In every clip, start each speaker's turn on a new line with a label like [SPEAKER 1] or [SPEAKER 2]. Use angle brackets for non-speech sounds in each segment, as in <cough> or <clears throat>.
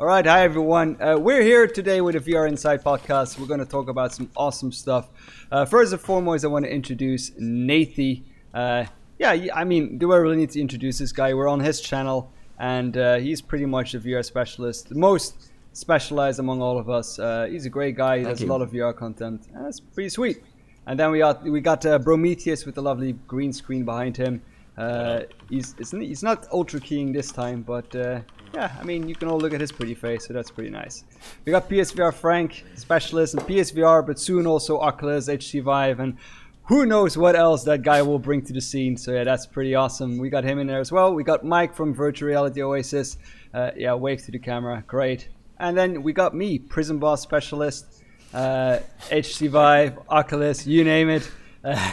[SPEAKER 1] All right, hi everyone. Uh, we're here today with a VR Inside podcast. We're going to talk about some awesome stuff. Uh, first and foremost, I want to introduce Nathie. Uh, yeah, I mean, do I really need to introduce this guy? We're on his channel, and uh, he's pretty much a VR specialist, the most specialized among all of us. Uh, he's a great guy. He
[SPEAKER 2] Thank
[SPEAKER 1] has
[SPEAKER 2] you.
[SPEAKER 1] a lot of VR content, and that's pretty sweet. And then we got we got uh, Prometheus with the lovely green screen behind him. Uh, he's he's not ultra keying this time, but uh, yeah, I mean you can all look at his pretty face, so that's pretty nice. We got PSVR Frank, specialist in PSVR, but soon also Oculus, HTC Vive, and who knows what else that guy will bring to the scene. So yeah, that's pretty awesome. We got him in there as well. We got Mike from Virtual Reality Oasis. Uh, yeah, wave to the camera, great. And then we got me, Prison Boss specialist, uh, HTC Vive, Oculus, you name it. Uh,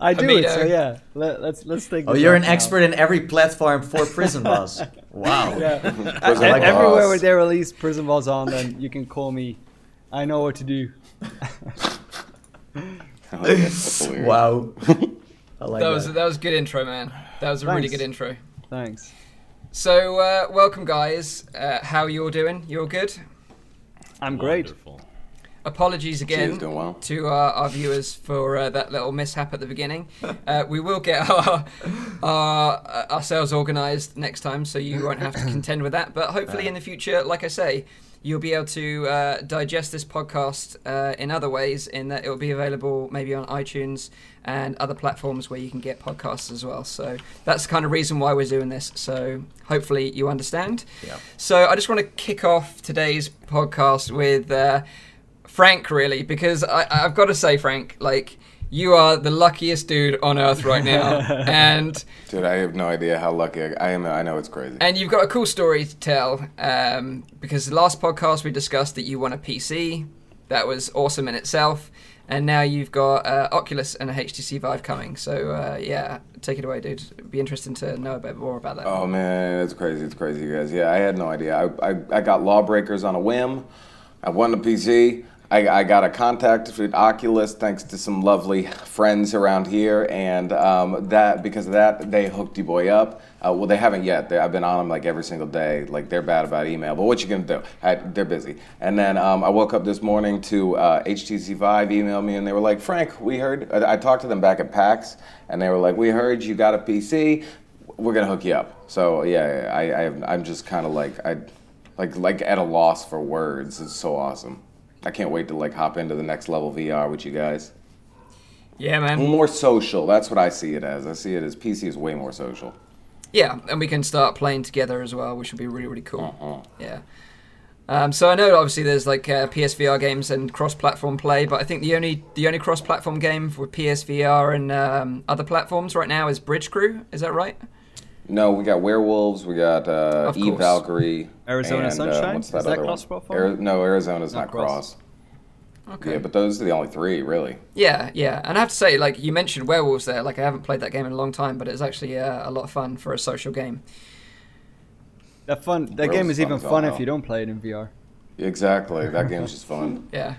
[SPEAKER 1] I do it, so yeah. Let, let's let's take.
[SPEAKER 2] Oh,
[SPEAKER 1] this
[SPEAKER 2] you're an
[SPEAKER 1] now.
[SPEAKER 2] expert in every platform for Prison Boss. <laughs> Wow.
[SPEAKER 1] Yeah. <laughs>
[SPEAKER 3] Prison
[SPEAKER 1] E-
[SPEAKER 3] Boss.
[SPEAKER 1] everywhere where they release <laughs> Prison Balls on, then you can call me. I know what to do.
[SPEAKER 3] Oh, yeah, that's hilarious.
[SPEAKER 2] Wow. I like
[SPEAKER 4] That
[SPEAKER 2] that.
[SPEAKER 4] was that was a good intro, man. That was a really good intro.
[SPEAKER 1] Thanks.
[SPEAKER 4] So, uh, welcome, guys. Uh, how you all doing? You all good?
[SPEAKER 1] I'm great.
[SPEAKER 4] Apologies again
[SPEAKER 3] well.
[SPEAKER 4] to our, our viewers for uh, that little mishap at the beginning. <laughs> Uh, we will get <laughs> our, our uh, ourselves organised next time, so you won't have to <coughs> contend with that. But hopefully, in the future, like I say, you'll be able to uh, digest this podcast uh, in other ways. In that it will be available maybe on iTunes and other platforms where you can get podcasts as well. So that's the kind of reason why we're doing this. So hopefully you understand.
[SPEAKER 2] Yeah.
[SPEAKER 4] So I just want to kick off today's podcast with uh, Frank, really, because I, I've got to say, Frank, like you are the luckiest dude on earth right now, <laughs> and
[SPEAKER 3] Dude, I have no idea how lucky I, I am. I know it's crazy.
[SPEAKER 4] and you've got a cool story to tell. Um, because the last podcast we discussed that you won a PC, that was awesome in itself. And now you've got uh, Oculus and a HTC Vive coming. So uh, yeah, take it away, dude. It'd be interesting to know a bit more about that.
[SPEAKER 3] Oh man, it's crazy. It's crazy, you guys. Yeah, I had no idea. I, I, I got Lawbreakers on a whim. I won the PC. I, I got a contact with Oculus thanks to some lovely friends around here, and um, that because of that they hooked you boy up. Uh, well, they haven't yet. They, I've been on them like every single day. Like they're bad about email, but what you gonna do? I, they're busy. And then um, I woke up this morning to uh, HTC Vive email me, and they were like, "Frank, we heard." I, I talked to them back at PAX, and they were like, "We heard you got a PC. We're gonna hook you up." So yeah, I, I I'm just kind of like I, like like at a loss for words. It's so awesome. I can't wait to like hop into the next level VR with you guys.
[SPEAKER 4] yeah, man.
[SPEAKER 3] More social. That's what I see it as. I see it as PC is way more social.
[SPEAKER 4] Yeah, and we can start playing together as well, which would be really, really cool.
[SPEAKER 3] Uh-huh.
[SPEAKER 4] Yeah. Um, so I know obviously there's like uh, PSVR games and cross-platform play, but I think the only the only cross-platform game for PSVR and um, other platforms right now is Bridge Crew. Is that right?
[SPEAKER 3] No, we got werewolves. We got uh, Eve. Valkyrie.
[SPEAKER 1] Arizona
[SPEAKER 3] and,
[SPEAKER 1] Sunshine?
[SPEAKER 3] Uh, what's that
[SPEAKER 1] Is that
[SPEAKER 3] other one?
[SPEAKER 1] cross-platform?
[SPEAKER 3] Ari- no, Arizona's
[SPEAKER 1] Not
[SPEAKER 3] not,
[SPEAKER 1] cross.
[SPEAKER 3] cross.
[SPEAKER 4] Okay.
[SPEAKER 3] Yeah, but those are the only three, really.
[SPEAKER 4] Yeah, yeah, and I have to say, like you mentioned werewolves there. Like I haven't played that game in a long time, but it's actually uh, a lot of fun for a social game.
[SPEAKER 1] That fun. That
[SPEAKER 3] Real
[SPEAKER 1] game is
[SPEAKER 3] fun
[SPEAKER 1] even fun if you don't play it in VR.
[SPEAKER 3] Exactly. That <laughs> game's just fun.
[SPEAKER 4] Yeah.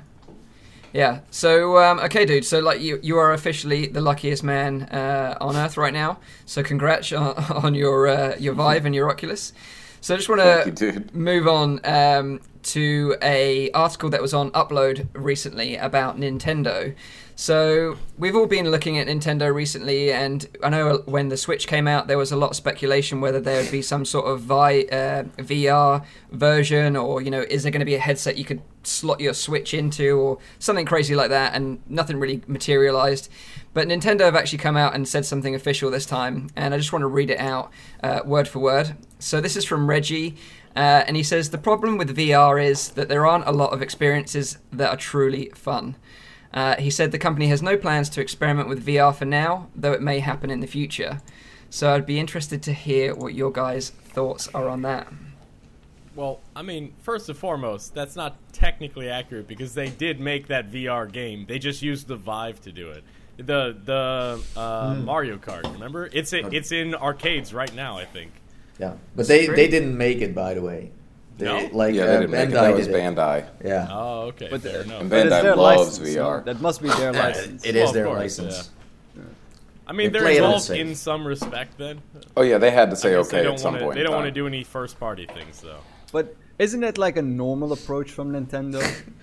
[SPEAKER 4] Yeah. So um, okay, dude. So like you, you are officially the luckiest man uh, on Earth right now. So congrats on, <laughs> on your uh, your Vive and your Oculus. So I just want to move on um, to a article that was on Upload recently about Nintendo. So we've all been looking at Nintendo recently, and I know when the Switch came out, there was a lot of speculation whether there would be some sort of vi- uh, VR version, or you know, is there going to be a headset you could slot your Switch into, or something crazy like that, and nothing really materialized. But Nintendo have actually come out and said something official this time, and I just want to read it out uh, word for word. So this is from Reggie. Uh, and he says the problem with VR is that there aren't a lot of experiences that are truly fun. Uh, he said the company has no plans to experiment with VR for now, though it may happen in the future. So I'd be interested to hear what your guys' thoughts are on that.
[SPEAKER 5] Well, I mean, first and foremost, that's not technically accurate because they did make that VR game. They just used the Vive to do it. The the uh, Mario Kart, remember? It's a, it's in arcades right now, I think.
[SPEAKER 2] Yeah, but they
[SPEAKER 4] Straight.
[SPEAKER 2] they didn't make it by the way. They,
[SPEAKER 5] No?
[SPEAKER 2] Like
[SPEAKER 3] yeah,
[SPEAKER 2] uh,
[SPEAKER 3] they didn't make it.
[SPEAKER 2] Bandai
[SPEAKER 3] That was
[SPEAKER 2] did it.
[SPEAKER 3] Bandai.
[SPEAKER 2] Yeah,
[SPEAKER 5] Oh, okay,
[SPEAKER 1] But
[SPEAKER 5] fair
[SPEAKER 1] the-
[SPEAKER 5] enough.
[SPEAKER 3] And Bandai
[SPEAKER 1] their
[SPEAKER 3] loves
[SPEAKER 1] license, so
[SPEAKER 3] VR.
[SPEAKER 1] that must be their <laughs> license.
[SPEAKER 2] it is
[SPEAKER 5] Well,
[SPEAKER 2] their
[SPEAKER 5] course,
[SPEAKER 2] license.
[SPEAKER 5] I mean,
[SPEAKER 2] They
[SPEAKER 5] they're
[SPEAKER 2] play
[SPEAKER 5] involved in some respect. Then
[SPEAKER 3] Oh yeah, they had to say okay
[SPEAKER 5] they don't
[SPEAKER 3] at some
[SPEAKER 5] wanna,
[SPEAKER 3] point.
[SPEAKER 5] They don't want to do any first party things though.
[SPEAKER 1] but isn't it like a normal approach from Nintendo? <laughs>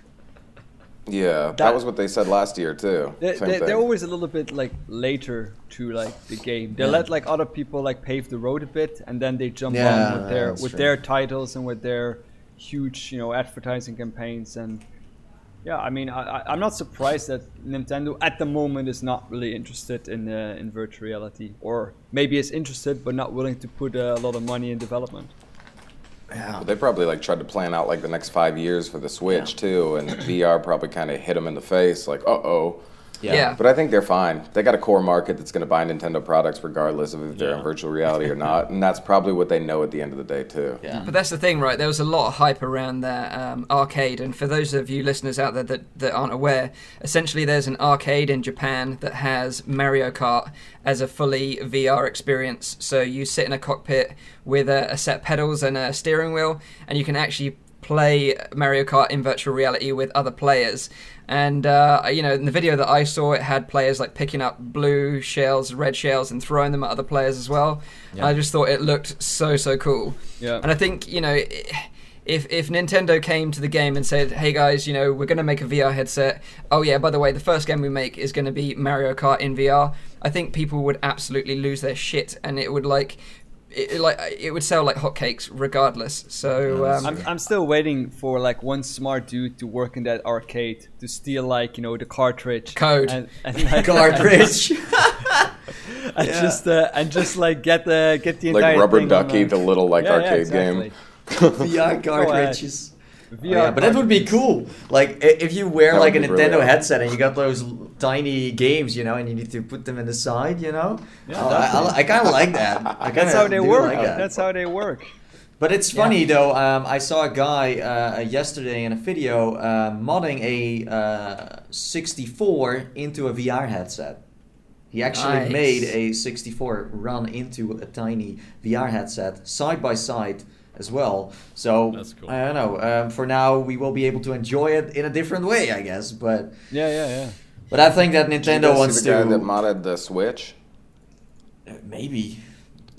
[SPEAKER 3] Yeah, that,
[SPEAKER 1] That-
[SPEAKER 3] was what they said last year too.
[SPEAKER 1] They, they, they're always a little bit like later to like the game. They let like other people like pave the road a bit, and then they jump
[SPEAKER 2] Yeah,
[SPEAKER 1] on with their with
[SPEAKER 2] true.
[SPEAKER 1] their titles and with their huge you know advertising campaigns and yeah. I mean, I, I, I'm not surprised that Nintendo at the moment is not really interested in uh, in virtual reality, or maybe is interested but not willing to put uh, a lot of money in development.
[SPEAKER 2] Yeah.
[SPEAKER 3] But they probably like tried to plan out like the next five years for the Switch too, and VR probably kind of hit them in the face, like, uh oh.
[SPEAKER 2] Yeah.
[SPEAKER 4] Yeah.
[SPEAKER 3] But I think they're fine. They got a core market that's going to buy Nintendo products regardless of if they're in virtual reality or not, and that's probably what they know at the end of the day too.
[SPEAKER 2] Yeah.
[SPEAKER 4] But that's the thing, right? There was a lot of hype around that um, arcade, and for those of you listeners out there that, that aren't aware, essentially there's an arcade in Japan that has Mario Kart as a fully VR experience. So you sit in a cockpit with a, a set of pedals and a steering wheel, and you can actually play Mario Kart in virtual reality with other players. And uh, you know, in the video that I saw, it had players like picking up blue shells, red shells, and throwing them at other players as well.
[SPEAKER 2] Yeah.
[SPEAKER 4] I just thought it looked so so cool.
[SPEAKER 1] Yeah.
[SPEAKER 4] And I think you know, if if Nintendo came to the game and said, "Hey guys, you know, we're going to make a VR headset. Oh yeah, by the way, the first game we make is going to be Mario Kart in VR." I think people would absolutely lose their shit, and it would like. It, it, like it would sell like hotcakes regardless. So um,
[SPEAKER 1] I'm, I'm still waiting for like one smart dude to work in that arcade to steal like you know the cartridge
[SPEAKER 4] Code.
[SPEAKER 1] and, and <laughs> like,
[SPEAKER 2] Cartridge. <laughs>
[SPEAKER 1] and
[SPEAKER 2] Yeah.
[SPEAKER 1] just uh, and just like get the get the entire
[SPEAKER 3] Like Rubber
[SPEAKER 1] thing
[SPEAKER 3] Ducky,
[SPEAKER 1] on,
[SPEAKER 3] the
[SPEAKER 1] uh,
[SPEAKER 3] little like
[SPEAKER 1] yeah, yeah,
[SPEAKER 3] arcade
[SPEAKER 1] exactly. <laughs>
[SPEAKER 3] game.
[SPEAKER 2] VR
[SPEAKER 1] Go ahead.
[SPEAKER 2] cartridges.
[SPEAKER 1] VR
[SPEAKER 2] yeah, but that would be cool. Like if you wear
[SPEAKER 3] That
[SPEAKER 2] like a
[SPEAKER 3] would really
[SPEAKER 2] Nintendo
[SPEAKER 3] awesome.
[SPEAKER 2] headset and you got those tiny games, you know, and you need to put them in the side, you know.
[SPEAKER 1] Yeah,
[SPEAKER 2] Oh, I, I, I kind of like that. <laughs> I
[SPEAKER 1] That's how they work.
[SPEAKER 2] like that.
[SPEAKER 1] That's how they work.
[SPEAKER 2] But it's funny though. Um, I saw a guy uh, yesterday in a video uh, modding a uh, 64 into a VR headset. He actually
[SPEAKER 4] Nice.
[SPEAKER 2] made a 64 run into a tiny VR headset side by side as well. So
[SPEAKER 5] That's cool.
[SPEAKER 2] I don't know. Um, for now, we will be able to enjoy it in a different way, I guess. But
[SPEAKER 1] Yeah, yeah, yeah.
[SPEAKER 2] but I think that
[SPEAKER 3] Did you
[SPEAKER 2] Nintendo
[SPEAKER 3] guys see
[SPEAKER 2] wants
[SPEAKER 3] the guy that modded the Switch.
[SPEAKER 2] Uh, maybe.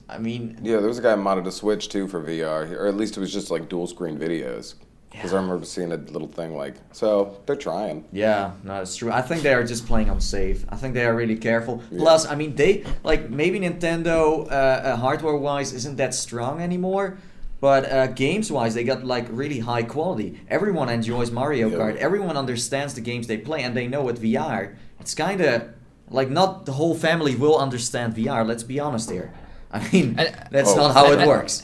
[SPEAKER 2] I mean,
[SPEAKER 3] Yeah, there was a guy who modded a Switch too for VR, or at least it was just like dual screen videos. Because I remember seeing a little thing like, so they're trying.
[SPEAKER 2] Yeah, no, it's true. I think they are just playing on safe. I think they are really careful.
[SPEAKER 3] Yeah.
[SPEAKER 2] Plus, I mean, they like maybe Nintendo uh, uh, hardware-wise isn't that strong anymore, but uh, games-wise they got like really high quality. Everyone enjoys Mario
[SPEAKER 3] Yeah.
[SPEAKER 2] Kart. Everyone understands the games they play, and they know with VR, it's kind of like not the whole family will understand VR. Let's be honest here. I mean,
[SPEAKER 4] And-
[SPEAKER 2] that's
[SPEAKER 3] Oh.
[SPEAKER 2] not how it works.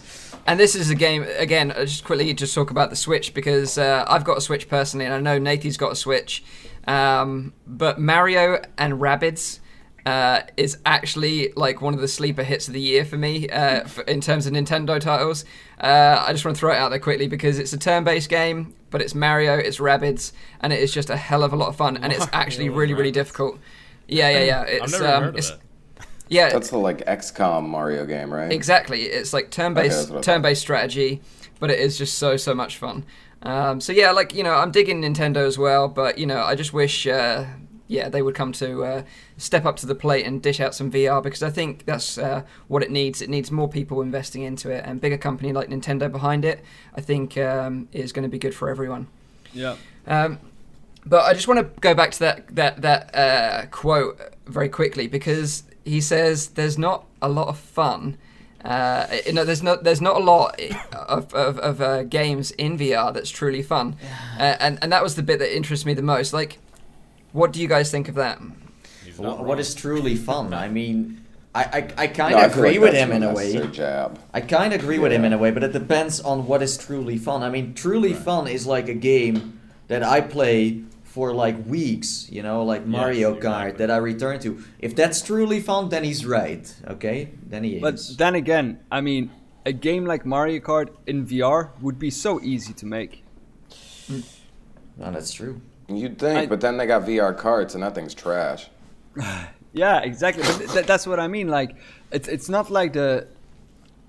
[SPEAKER 4] And this is a game again. uh, Just quickly, just talk about the Switch because uh, I've got a Switch personally, and I know Nathan's got a Switch. Um, but Mario and Rabbids uh, is actually like one of the sleeper hits of the year for me uh, for, in terms of Nintendo titles. Uh, I just want to throw it out there quickly because it's a turn-based game, but it's Mario, it's Rabbids, and it is just a hell of a lot of fun, and it's actually really, really difficult. Yeah, yeah, yeah. It's,
[SPEAKER 5] I've never
[SPEAKER 4] um,
[SPEAKER 5] heard of
[SPEAKER 4] it's,
[SPEAKER 5] that.
[SPEAKER 4] yeah,
[SPEAKER 3] That's the like XCOM Mario game, right?
[SPEAKER 4] Exactly. It's like turn-based
[SPEAKER 3] that's what I thought.
[SPEAKER 4] turn-based strategy, but it is just so so much fun. Um, so yeah, like you know, I'm digging Nintendo as well, but you know, I just wish uh, yeah they would come to uh, step up to the plate and dish out some VR because I think that's uh, what it needs. It needs more people investing into it and bigger company like Nintendo behind it. I think um, is going to be good for everyone.
[SPEAKER 1] Yeah.
[SPEAKER 4] Um, but I just want to go back to that that that uh, quote very quickly because he says there's not a lot of fun. Uh, you know, there's not there's not a lot of of, of uh, games in VR that's truly fun, uh, and and that was the bit that interests me the most. Like, what do you guys think of that?
[SPEAKER 5] He's
[SPEAKER 2] Wh-
[SPEAKER 5] not
[SPEAKER 2] what
[SPEAKER 5] wrong.
[SPEAKER 2] is truly fun? I mean, I I, I kind of
[SPEAKER 3] feel
[SPEAKER 2] agree
[SPEAKER 3] like
[SPEAKER 2] with him in a
[SPEAKER 3] that's
[SPEAKER 2] way.
[SPEAKER 3] their jab.
[SPEAKER 2] I kind of agree with him in a way, but it depends on what is truly fun. I mean, truly fun is like a game that I play for like weeks, you know, like Mario Kart
[SPEAKER 5] exactly.
[SPEAKER 2] that I return to. If that's truly fun, then he's right. Okay, then he
[SPEAKER 1] But then again, I mean, a game like Mario Kart in VR would be so easy to make.
[SPEAKER 2] no, that's true.
[SPEAKER 3] You'd think,
[SPEAKER 1] I-
[SPEAKER 3] but then they got VR Karts and that thing's trash. <laughs>
[SPEAKER 1] Yeah, exactly. But th- that's what I mean. Like, it's it's not like the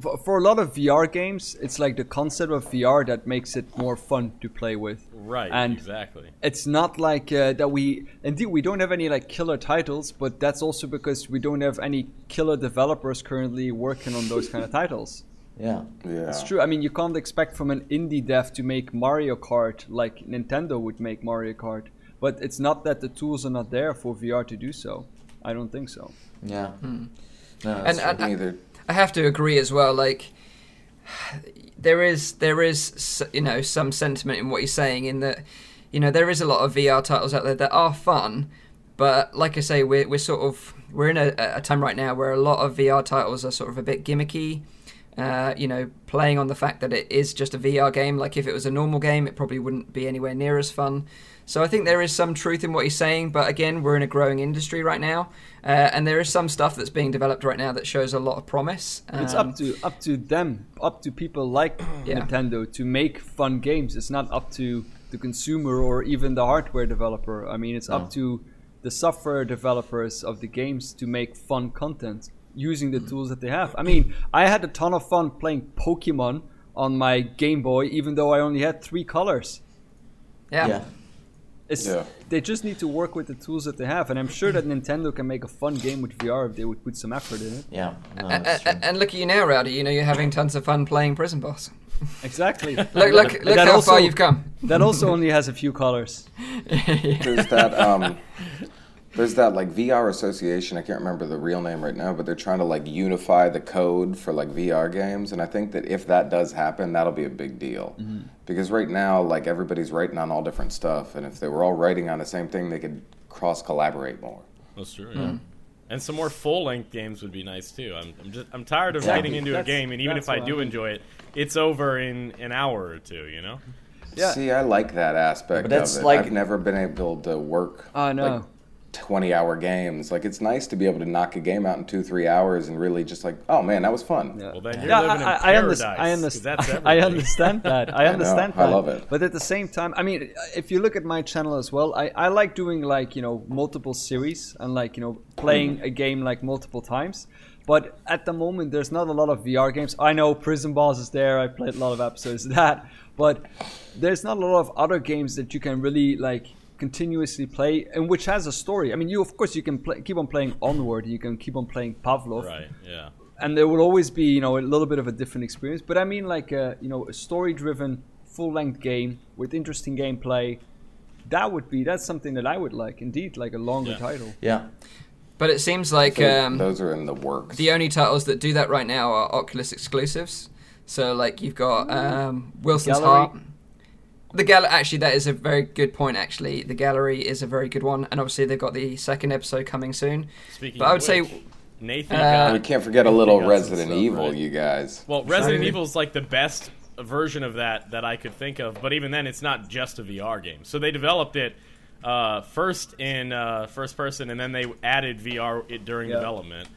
[SPEAKER 1] for, for a lot of VR games, it's like the concept of VR that makes it more fun to play with.
[SPEAKER 5] Right,
[SPEAKER 1] And
[SPEAKER 5] exactly.
[SPEAKER 1] It's not like uh, that we indeed we don't have any like killer titles, but that's also because we don't have any killer developers currently working on those kind of titles.
[SPEAKER 2] Yeah.
[SPEAKER 3] Yeah.
[SPEAKER 1] It's true. I mean, you can't expect from an indie dev to make Mario Kart like Nintendo would make Mario Kart. But it's not that the tools are not there for VR to do so. I don't think so.
[SPEAKER 2] Yeah.
[SPEAKER 4] Hmm.
[SPEAKER 2] No,
[SPEAKER 4] And-
[SPEAKER 2] that's
[SPEAKER 4] and-
[SPEAKER 2] true.
[SPEAKER 3] Neither.
[SPEAKER 4] I have to agree as well. Like there is there is you know some sentiment in what you're saying in that you know there is a lot of VR titles out there that are fun, but like I say, we're we're sort of we're in a, a time right now where a lot of VR titles are sort of a bit gimmicky. Uh, you know, playing on the fact that it is just a VR game. Like if it was a normal game, it probably wouldn't be anywhere near as fun. So I think there is some truth in what he's saying, but again, we're in a growing industry right now, uh, and there is some stuff that's being developed right now that shows a lot of promise.
[SPEAKER 1] It's
[SPEAKER 4] Um,
[SPEAKER 1] up to up to them, up to people like <clears throat>
[SPEAKER 4] Yeah.
[SPEAKER 1] Nintendo to make fun games. It's not up to the consumer or even the hardware developer. I mean, it's up to the software developers of the games to make fun content using the tools that they have. I mean, I had a ton of fun playing Pokemon on my Game Boy, even though I only had three colors.
[SPEAKER 4] yeah.
[SPEAKER 2] yeah.
[SPEAKER 1] It's,
[SPEAKER 3] Yeah.
[SPEAKER 1] They just need to work with the tools that they have, and I'm sure that Nintendo can make a fun game with VR if they would put some effort in it.
[SPEAKER 2] Yeah. No,
[SPEAKER 4] A- a- and look at you now, Rowdy. You know you're having tons of fun playing Prison Boss.
[SPEAKER 1] Exactly.
[SPEAKER 4] Look, <laughs> look, look
[SPEAKER 1] That
[SPEAKER 4] how
[SPEAKER 1] also-
[SPEAKER 4] far you've come.
[SPEAKER 1] That also only has a few colors. <laughs>
[SPEAKER 3] There's that um, <laughs> there's that like VR association. I can't remember the real name right now, but they're trying to like unify the code for like VR games. And I think that if that does happen, that'll be a big deal. Because right now, like everybody's writing on all different stuff, and if they were all writing on the same thing, they could cross collaborate more.
[SPEAKER 5] That's true.
[SPEAKER 1] Hmm.
[SPEAKER 5] And some more full length games would be nice too. I'm, I'm just I'm tired of
[SPEAKER 1] Exactly.
[SPEAKER 5] getting into a game, and even if I
[SPEAKER 1] what I
[SPEAKER 5] do
[SPEAKER 1] mean.
[SPEAKER 5] enjoy it, it's over in an hour or two. You know.
[SPEAKER 1] Yeah.
[SPEAKER 3] See, I like that aspect
[SPEAKER 2] But that's
[SPEAKER 3] of it.
[SPEAKER 2] like-
[SPEAKER 3] I've never been able to work
[SPEAKER 1] I know.
[SPEAKER 3] like 20 hour games. Like it's nice to be able to knock a game out in two, three hours and really just like, oh man, that was fun.
[SPEAKER 1] Yeah.
[SPEAKER 5] Well, then you're
[SPEAKER 1] Yeah,
[SPEAKER 5] living
[SPEAKER 1] I,
[SPEAKER 5] in
[SPEAKER 1] I, I,
[SPEAKER 5] paradise.
[SPEAKER 1] understand. I
[SPEAKER 5] 'cause
[SPEAKER 1] understand.
[SPEAKER 5] That's <laughs>
[SPEAKER 1] I understand that. <laughs> I
[SPEAKER 3] know,
[SPEAKER 1] understand
[SPEAKER 3] I
[SPEAKER 1] that.
[SPEAKER 3] love it.
[SPEAKER 1] But at the same time, I mean, if you look at my channel as well, I, I like doing like you know multiple series and like you know playing mm-hmm. a game like multiple times. But at the moment, there's not a lot of VR games. I know Prison Boss is there. I played a lot of episodes of that, but there's not a lot of other games that you can really like continuously play and which has a story. I mean, you of course you can play, keep on playing Onward. You can keep on playing Pavlov
[SPEAKER 5] Right. Yeah.
[SPEAKER 1] and there will always be you know a little bit of a different experience but i mean like a you know a story driven full length game with interesting gameplay that would be that's something that i would like indeed like a longer
[SPEAKER 5] Yeah.
[SPEAKER 1] title
[SPEAKER 2] yeah.
[SPEAKER 4] But it seems like
[SPEAKER 3] So
[SPEAKER 4] um,
[SPEAKER 3] those are in the works.
[SPEAKER 4] the only titles that do that right now are Oculus exclusives. So like you've got um, Wilson's
[SPEAKER 1] Gallery.
[SPEAKER 4] Heart. The gal actually that is a very good point. Actually, the gallery is a very good one, and obviously they've got the second episode coming soon.
[SPEAKER 5] Speaking.
[SPEAKER 4] But I
[SPEAKER 5] of
[SPEAKER 4] would say-
[SPEAKER 5] Nathan.
[SPEAKER 4] Uh,
[SPEAKER 5] got,
[SPEAKER 3] we can't forget a little Resident
[SPEAKER 5] stuff,
[SPEAKER 3] Evil,
[SPEAKER 5] right.
[SPEAKER 3] you guys.
[SPEAKER 5] Well, Resident Evil is like the best version of that that I could think of, but even then, it's not just a VR game. So they developed it uh, first in uh, first person, and then they added VR it during
[SPEAKER 1] Yeah.
[SPEAKER 5] development,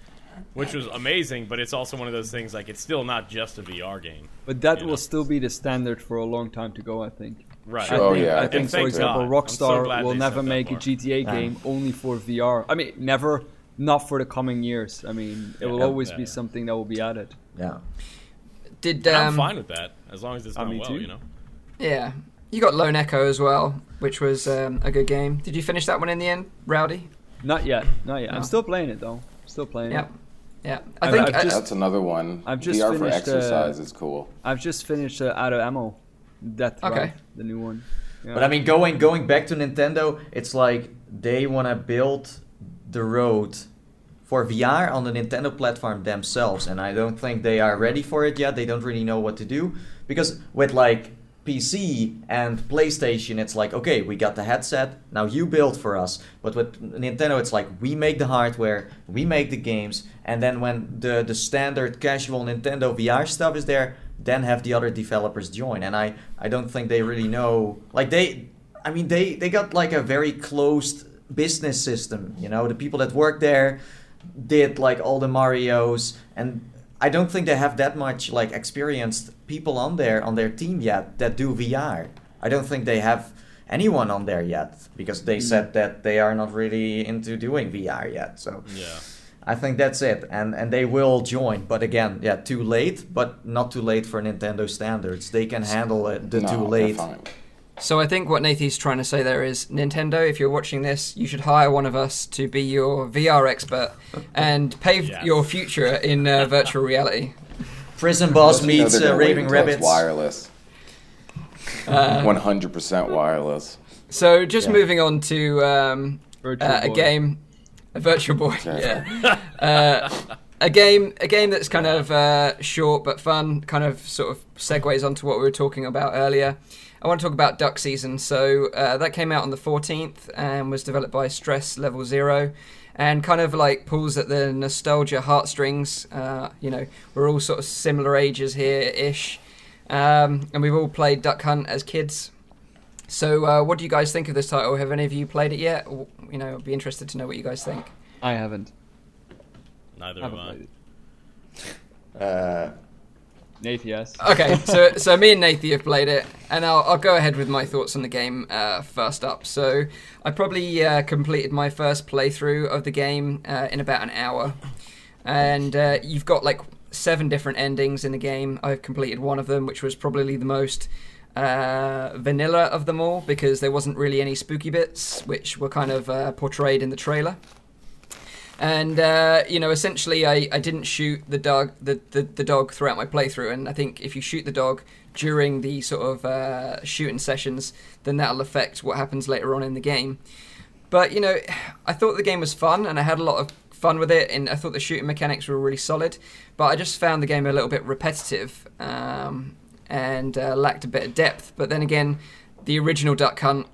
[SPEAKER 5] which was amazing. But it's also one of those things like it's still not just a VR game,
[SPEAKER 1] but that will
[SPEAKER 5] know.
[SPEAKER 1] still be the standard for a long time to go i think
[SPEAKER 5] right?
[SPEAKER 1] I
[SPEAKER 3] Oh,
[SPEAKER 1] think,
[SPEAKER 3] yeah, I
[SPEAKER 1] I
[SPEAKER 3] think
[SPEAKER 1] think, for example,
[SPEAKER 5] God. I'm so
[SPEAKER 1] Rockstar will never make a
[SPEAKER 5] bar.
[SPEAKER 1] GTA game only for VR. I mean, never, not for the coming years. I mean, it will
[SPEAKER 5] Yeah.
[SPEAKER 1] always
[SPEAKER 5] Yeah,
[SPEAKER 1] be
[SPEAKER 5] yeah.
[SPEAKER 1] something that will be added.
[SPEAKER 2] Yeah.
[SPEAKER 4] Did
[SPEAKER 5] And I'm
[SPEAKER 4] um,
[SPEAKER 5] fine with that as long as it's done well.
[SPEAKER 1] too.
[SPEAKER 5] You know.
[SPEAKER 4] yeah, you got Lone Echo as well, which was um, a good game. Did you finish that one in the end, Rowdy?
[SPEAKER 1] Not yet, not yet.
[SPEAKER 4] No.
[SPEAKER 1] I'm still playing it though. Still playing
[SPEAKER 4] Yeah,
[SPEAKER 1] it.
[SPEAKER 4] Yeah. I
[SPEAKER 1] I've-
[SPEAKER 4] think
[SPEAKER 1] I've
[SPEAKER 4] uh,
[SPEAKER 1] just-
[SPEAKER 3] That's another one.
[SPEAKER 1] I've just
[SPEAKER 3] VR for
[SPEAKER 1] finished, uh,
[SPEAKER 3] exercise is cool.
[SPEAKER 1] I've just finished uh, Out of Ammo. Death
[SPEAKER 4] Okay.
[SPEAKER 1] Drive, the new one. Yeah.
[SPEAKER 2] But I mean, going going back to Nintendo, it's like they want to build the road for VR on the Nintendo platform themselves, and I don't think they are ready for it yet. They don't really know what to do because with like PC and PlayStation, it's like okay, we got the headset, now you build for us. But with Nintendo, it's like we make the hardware, we make the games, and then when the the standard casual Nintendo VR stuff is there, then have the other developers join. And I I don't think they really know like they I mean they they got like a very closed business system, you know, the people that work there did like all the Marios and I don't think they have that much like experienced people on there on their team yet that do VR. I don't think they have anyone on there yet because they hmm. said that they are not really into doing VR yet. So
[SPEAKER 5] Yeah.
[SPEAKER 2] I think that's it, and and they will join. But again, yeah, too late, but not too late for Nintendo standards. They can handle it. The
[SPEAKER 3] no,
[SPEAKER 2] too
[SPEAKER 3] they're
[SPEAKER 2] late.
[SPEAKER 3] Fine.
[SPEAKER 4] So I think what Nathan's trying to say there is Nintendo, if you're watching this, you should hire one of us to be your VR expert <laughs> and pave
[SPEAKER 5] Yes.
[SPEAKER 4] your future in uh, <laughs> virtual reality.
[SPEAKER 2] Prison Boss meets uh, Raving
[SPEAKER 3] until
[SPEAKER 2] Rabbits.
[SPEAKER 3] wireless.
[SPEAKER 4] Uh,
[SPEAKER 3] One hundred percent wireless.
[SPEAKER 4] So just
[SPEAKER 2] Yeah.
[SPEAKER 4] moving on to um, uh, a game, a Virtual Boy.
[SPEAKER 3] Okay.
[SPEAKER 4] Yeah. <laughs> Uh, a game, a game that's kind of uh, short but fun. Kind of sort of segues onto what we were talking about earlier. I want to talk about Duck Season. So uh, that came out on the 14th and was developed by Stress Level Zero, and kind of like pulls at the nostalgia heartstrings. Uh, you know, we're all sort of similar ages here ish, um, and we've all played Duck Hunt as kids. So, uh, what do you guys think of this title? Have any of you played it yet? Or, you know, I'd be interested to know what you guys think.
[SPEAKER 1] I haven't.
[SPEAKER 5] Neither
[SPEAKER 1] I
[SPEAKER 5] have
[SPEAKER 1] haven't
[SPEAKER 5] I.
[SPEAKER 2] Uh,
[SPEAKER 1] Nate, yes.
[SPEAKER 4] Okay, so so me and Nathan have played it, and I'll, I'll go ahead with my thoughts on the game uh, first up. So, I probably uh, completed my first playthrough of the game uh, in about an hour, and uh, you've got like seven different endings in the game. I've completed one of them, which was probably the most uh, vanilla of them all because there wasn't really any spooky bits, which were kind of uh, portrayed in the trailer. And uh, you know, essentially, I, I didn't shoot the dog the, the, the dog throughout my playthrough. And I think if you shoot the dog during the sort of uh, shooting sessions, then that'll affect what happens later on in the game. But you know, I thought the game was fun, and I had a lot of fun with it, and I thought the shooting mechanics were really solid. But I just found the game a little bit repetitive um, and uh, lacked a bit of depth. But then again, the original Duck Hunt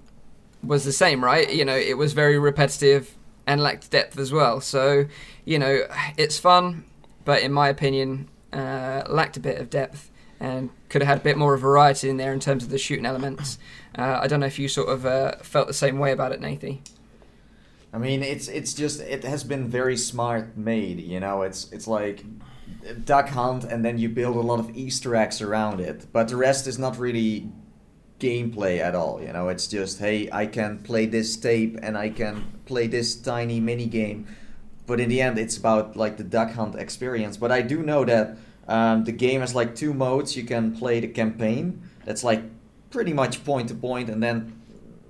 [SPEAKER 4] was the same, right? You know, it was very repetitive and lacked depth as well. So, you know, it's fun, but in my opinion, uh, lacked a bit of depth and could have had a bit more of variety in there in terms of the shooting elements. Uh, I don't know if you sort of uh, felt the same way about it, Nathan.
[SPEAKER 2] I mean, it's it's just it has been very smart made. You know, it's it's like duck hunt, and then you build a lot of Easter eggs around it. But the rest is not really gameplay at all. You know, it's just hey, I can play this tape and I can play this tiny mini game. But in the end, it's about like the duck hunt experience. But I do know that um, the game has like two modes. You can play the campaign. That's like pretty much point to point, and then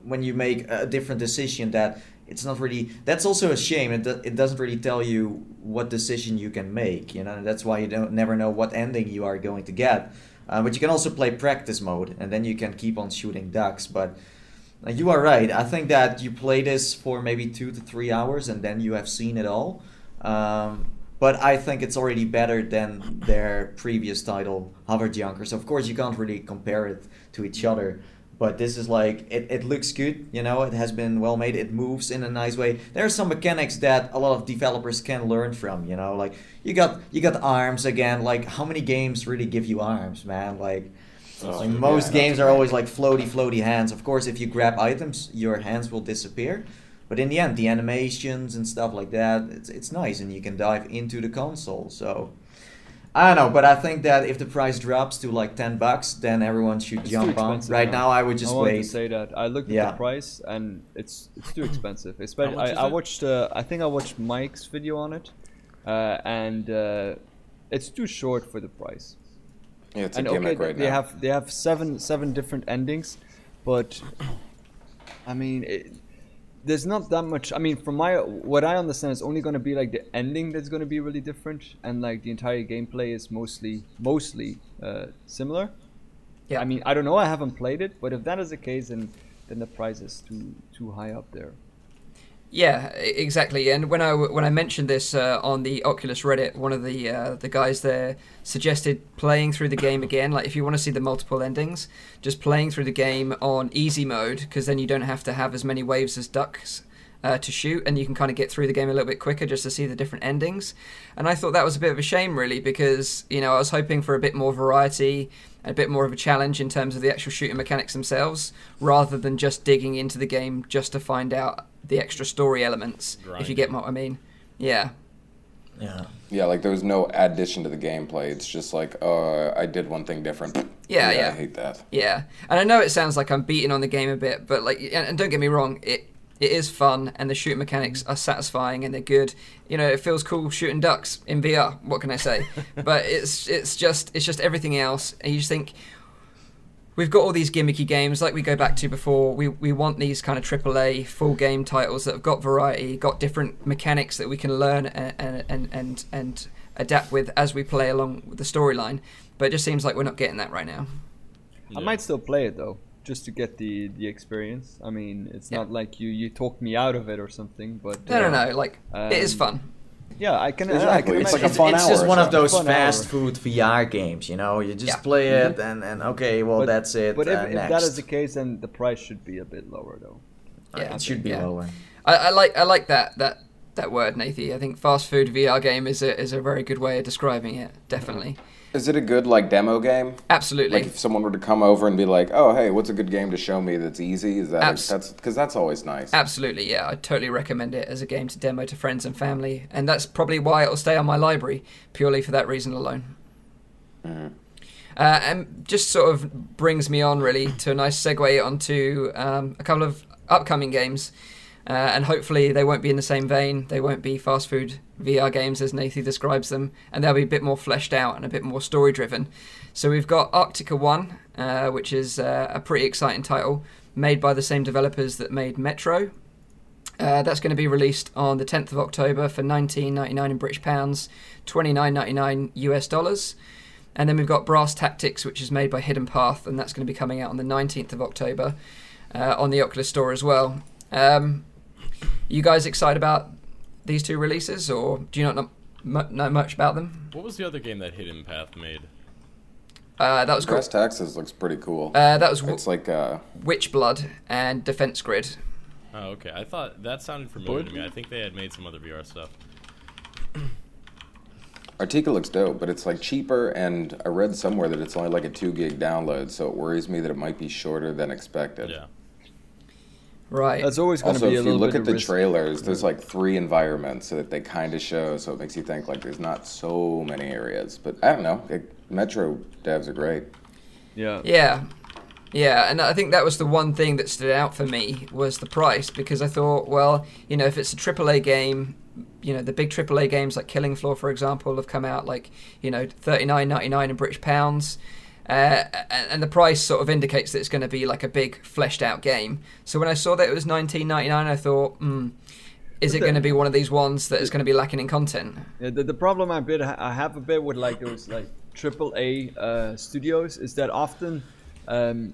[SPEAKER 2] when you make a different decision that it's not really that's also a shame it, it doesn't really tell you what decision you can make you know that's why you don't never know what ending you are going to get uh, but you can also play practice mode and then you can keep on shooting ducks. But uh, you are right. I think that you play this for maybe two to three hours and then you have seen it all. Um, but i think it's already better than their previous title hover junkers of course you can't really compare it to each other but this is like it, it looks good you know it has been well made it moves in a nice way. There are some mechanics that a lot of developers can learn from you know like you got you got arms again like how many games really give you arms man? Like
[SPEAKER 3] Oh,
[SPEAKER 2] like most
[SPEAKER 3] yeah,
[SPEAKER 2] games are always like floaty floaty hands. Of course if you grab items your hands will disappear. But in the end the animations and stuff like that it's, it's nice and you can dive into the console so I don't know, but I think that if the price drops to like ten bucks, then everyone should
[SPEAKER 1] It's
[SPEAKER 2] jump on. Right
[SPEAKER 1] now.
[SPEAKER 2] now, I would just
[SPEAKER 1] I wanted
[SPEAKER 2] wait.
[SPEAKER 1] to say that I looked at
[SPEAKER 2] Yeah.
[SPEAKER 1] the price and it's it's too <laughs> expensive. Especially, I, I watched. Uh, I think I watched Mike's video on it, uh, and uh, it's too short for the price.
[SPEAKER 3] Yeah, it's a
[SPEAKER 1] and okay,
[SPEAKER 3] gimmick right
[SPEAKER 1] they
[SPEAKER 3] now.
[SPEAKER 1] have they have seven seven different endings, but I mean, it, there's not that much. I mean, from my what I understand, it's only going to be like the ending that's going to be really different, and like the entire gameplay is mostly mostly uh, similar.
[SPEAKER 4] Yeah.
[SPEAKER 1] I mean, I don't know. I haven't played it, but if that is the case, then then the price is too too high up there.
[SPEAKER 4] Yeah, exactly. And when I when I mentioned this uh, on the Oculus Reddit, one of the uh, the guys there suggested playing through the game again. Like if you want to see the multiple endings, just playing through the game on easy mode because then you don't have to have as many waves as ducks. Uh, to shoot, and you can kind of get through the game a little bit quicker just to see the different endings. And I thought that was a bit of a shame, really, because you know I was hoping for a bit more variety, a bit more of a challenge in terms of the actual shooting mechanics themselves, rather than just digging into the game just to find out the extra story elements. If you get what I mean. Yeah.
[SPEAKER 2] Yeah.
[SPEAKER 3] Yeah, like there was no addition to the gameplay. It's just like, uh, I did one thing different.
[SPEAKER 4] Yeah, yeah.
[SPEAKER 3] I hate that.
[SPEAKER 4] Yeah, and I know it sounds like I'm beating on the game a bit, but like, and and don't get me wrong, it it is fun, and the shooting mechanics are satisfying and they're good. You know, it feels cool shooting ducks in VR. What can I say? <laughs> but it's it's just it's just everything else, and you just think we've got all these gimmicky games like we go back to before. We we want these kind of AAA full game titles that have got variety, got different mechanics that we can learn and and and and. and adapt with as we play along with the storyline. But it just seems like we're not getting that right now.
[SPEAKER 1] I might still play it though, just to get the the experience. I mean, it's
[SPEAKER 4] Yeah.
[SPEAKER 1] not like you you talked me out of it or something, but
[SPEAKER 4] No, no,
[SPEAKER 1] uh,
[SPEAKER 4] no. Like it is
[SPEAKER 1] Um,
[SPEAKER 4] fun.
[SPEAKER 1] Yeah, I can. I can
[SPEAKER 3] It's like a
[SPEAKER 1] imagine.
[SPEAKER 3] fun
[SPEAKER 2] it's
[SPEAKER 3] hour
[SPEAKER 2] just one of those
[SPEAKER 1] Fun
[SPEAKER 2] fast
[SPEAKER 1] hour.
[SPEAKER 2] food VR games, you know. You just
[SPEAKER 4] Yeah.
[SPEAKER 2] play it and, and okay, well
[SPEAKER 1] But-
[SPEAKER 2] that's it.
[SPEAKER 1] But if,
[SPEAKER 2] uh,
[SPEAKER 1] if that is the case, then the price should be a bit lower though.
[SPEAKER 4] Yeah,
[SPEAKER 2] it should be
[SPEAKER 4] yeah.
[SPEAKER 2] lower.
[SPEAKER 4] I, I like I like that that that word, Nathie. I think fast food VR game is a is a very good way of describing it. Definitely,
[SPEAKER 3] Is it a good like demo game?
[SPEAKER 4] absolutely.
[SPEAKER 3] Like if someone were to come over and be like, "Oh, hey, what's a good game to show me that's easy?" Is that
[SPEAKER 4] Abs-
[SPEAKER 3] that's because that's always nice.
[SPEAKER 4] Absolutely, yeah. I totally recommend it as a game to demo to friends and family, and that's probably why it'll stay on my library purely for that reason alone.
[SPEAKER 3] Mm-hmm.
[SPEAKER 4] Uh, and just sort of brings me on really to a nice segue onto um, a couple of upcoming games, uh, and hopefully they won't be in the same vein. They won't be fast food VR games as Nathan describes them, and they'll be a bit more fleshed out and a bit more story driven. So we've got Arktika One, uh, which is uh, a pretty exciting title made by the same developers that made Metro. Uh, that's going to be released on the 10th of October for 19.99 in British pounds, 29.99 US dollars. And then we've got Brass Tactics, which is made by Hidden Path, and that's going to be coming out on the 19th of October uh, on the Oculus Store as well. Um, you guys excited about these two releases, or do you not know, know much about them?
[SPEAKER 5] What was the other game that Hidden Path made?
[SPEAKER 4] Uh, that was cool.
[SPEAKER 3] Brass Tactics looks pretty cool.
[SPEAKER 4] Uh, that was w-
[SPEAKER 3] it's like uh,
[SPEAKER 4] Witch Blood and Defense Grid.
[SPEAKER 5] Oh, okay. I thought that sounded familiar to me. I think they had made some other VR stuff. <clears throat>
[SPEAKER 3] Arktika looks dope, but it's like cheaper, and I read somewhere that it's only like a two gig download, so it worries me that it might be shorter than expected.
[SPEAKER 5] Yeah.
[SPEAKER 4] Right.
[SPEAKER 1] That's always going to be a
[SPEAKER 3] if you look at the
[SPEAKER 1] risk.
[SPEAKER 3] trailers, there's like three environments that they kind of show, so it makes you think like there's not so many areas. But I don't know. It, Metro devs are great.
[SPEAKER 1] Yeah.
[SPEAKER 4] Yeah. Yeah, and I think that was the one thing that stood out for me was the price because I thought, well, you know, if it's a AAA game, you know, the big AAA games like Killing Floor, for example, have come out like, you know, thirty nine ninety nine in British pounds. Uh, and and the price sort of indicates that it's going to be like a big fleshed out game. So when I saw that it was nineteen ninety nine, I thought, hmm, is it going to be one of these ones that is going to be lacking in content?
[SPEAKER 1] Yeah, the, the problem I bit I have a bit with like those like triple A uh, studios is that often um,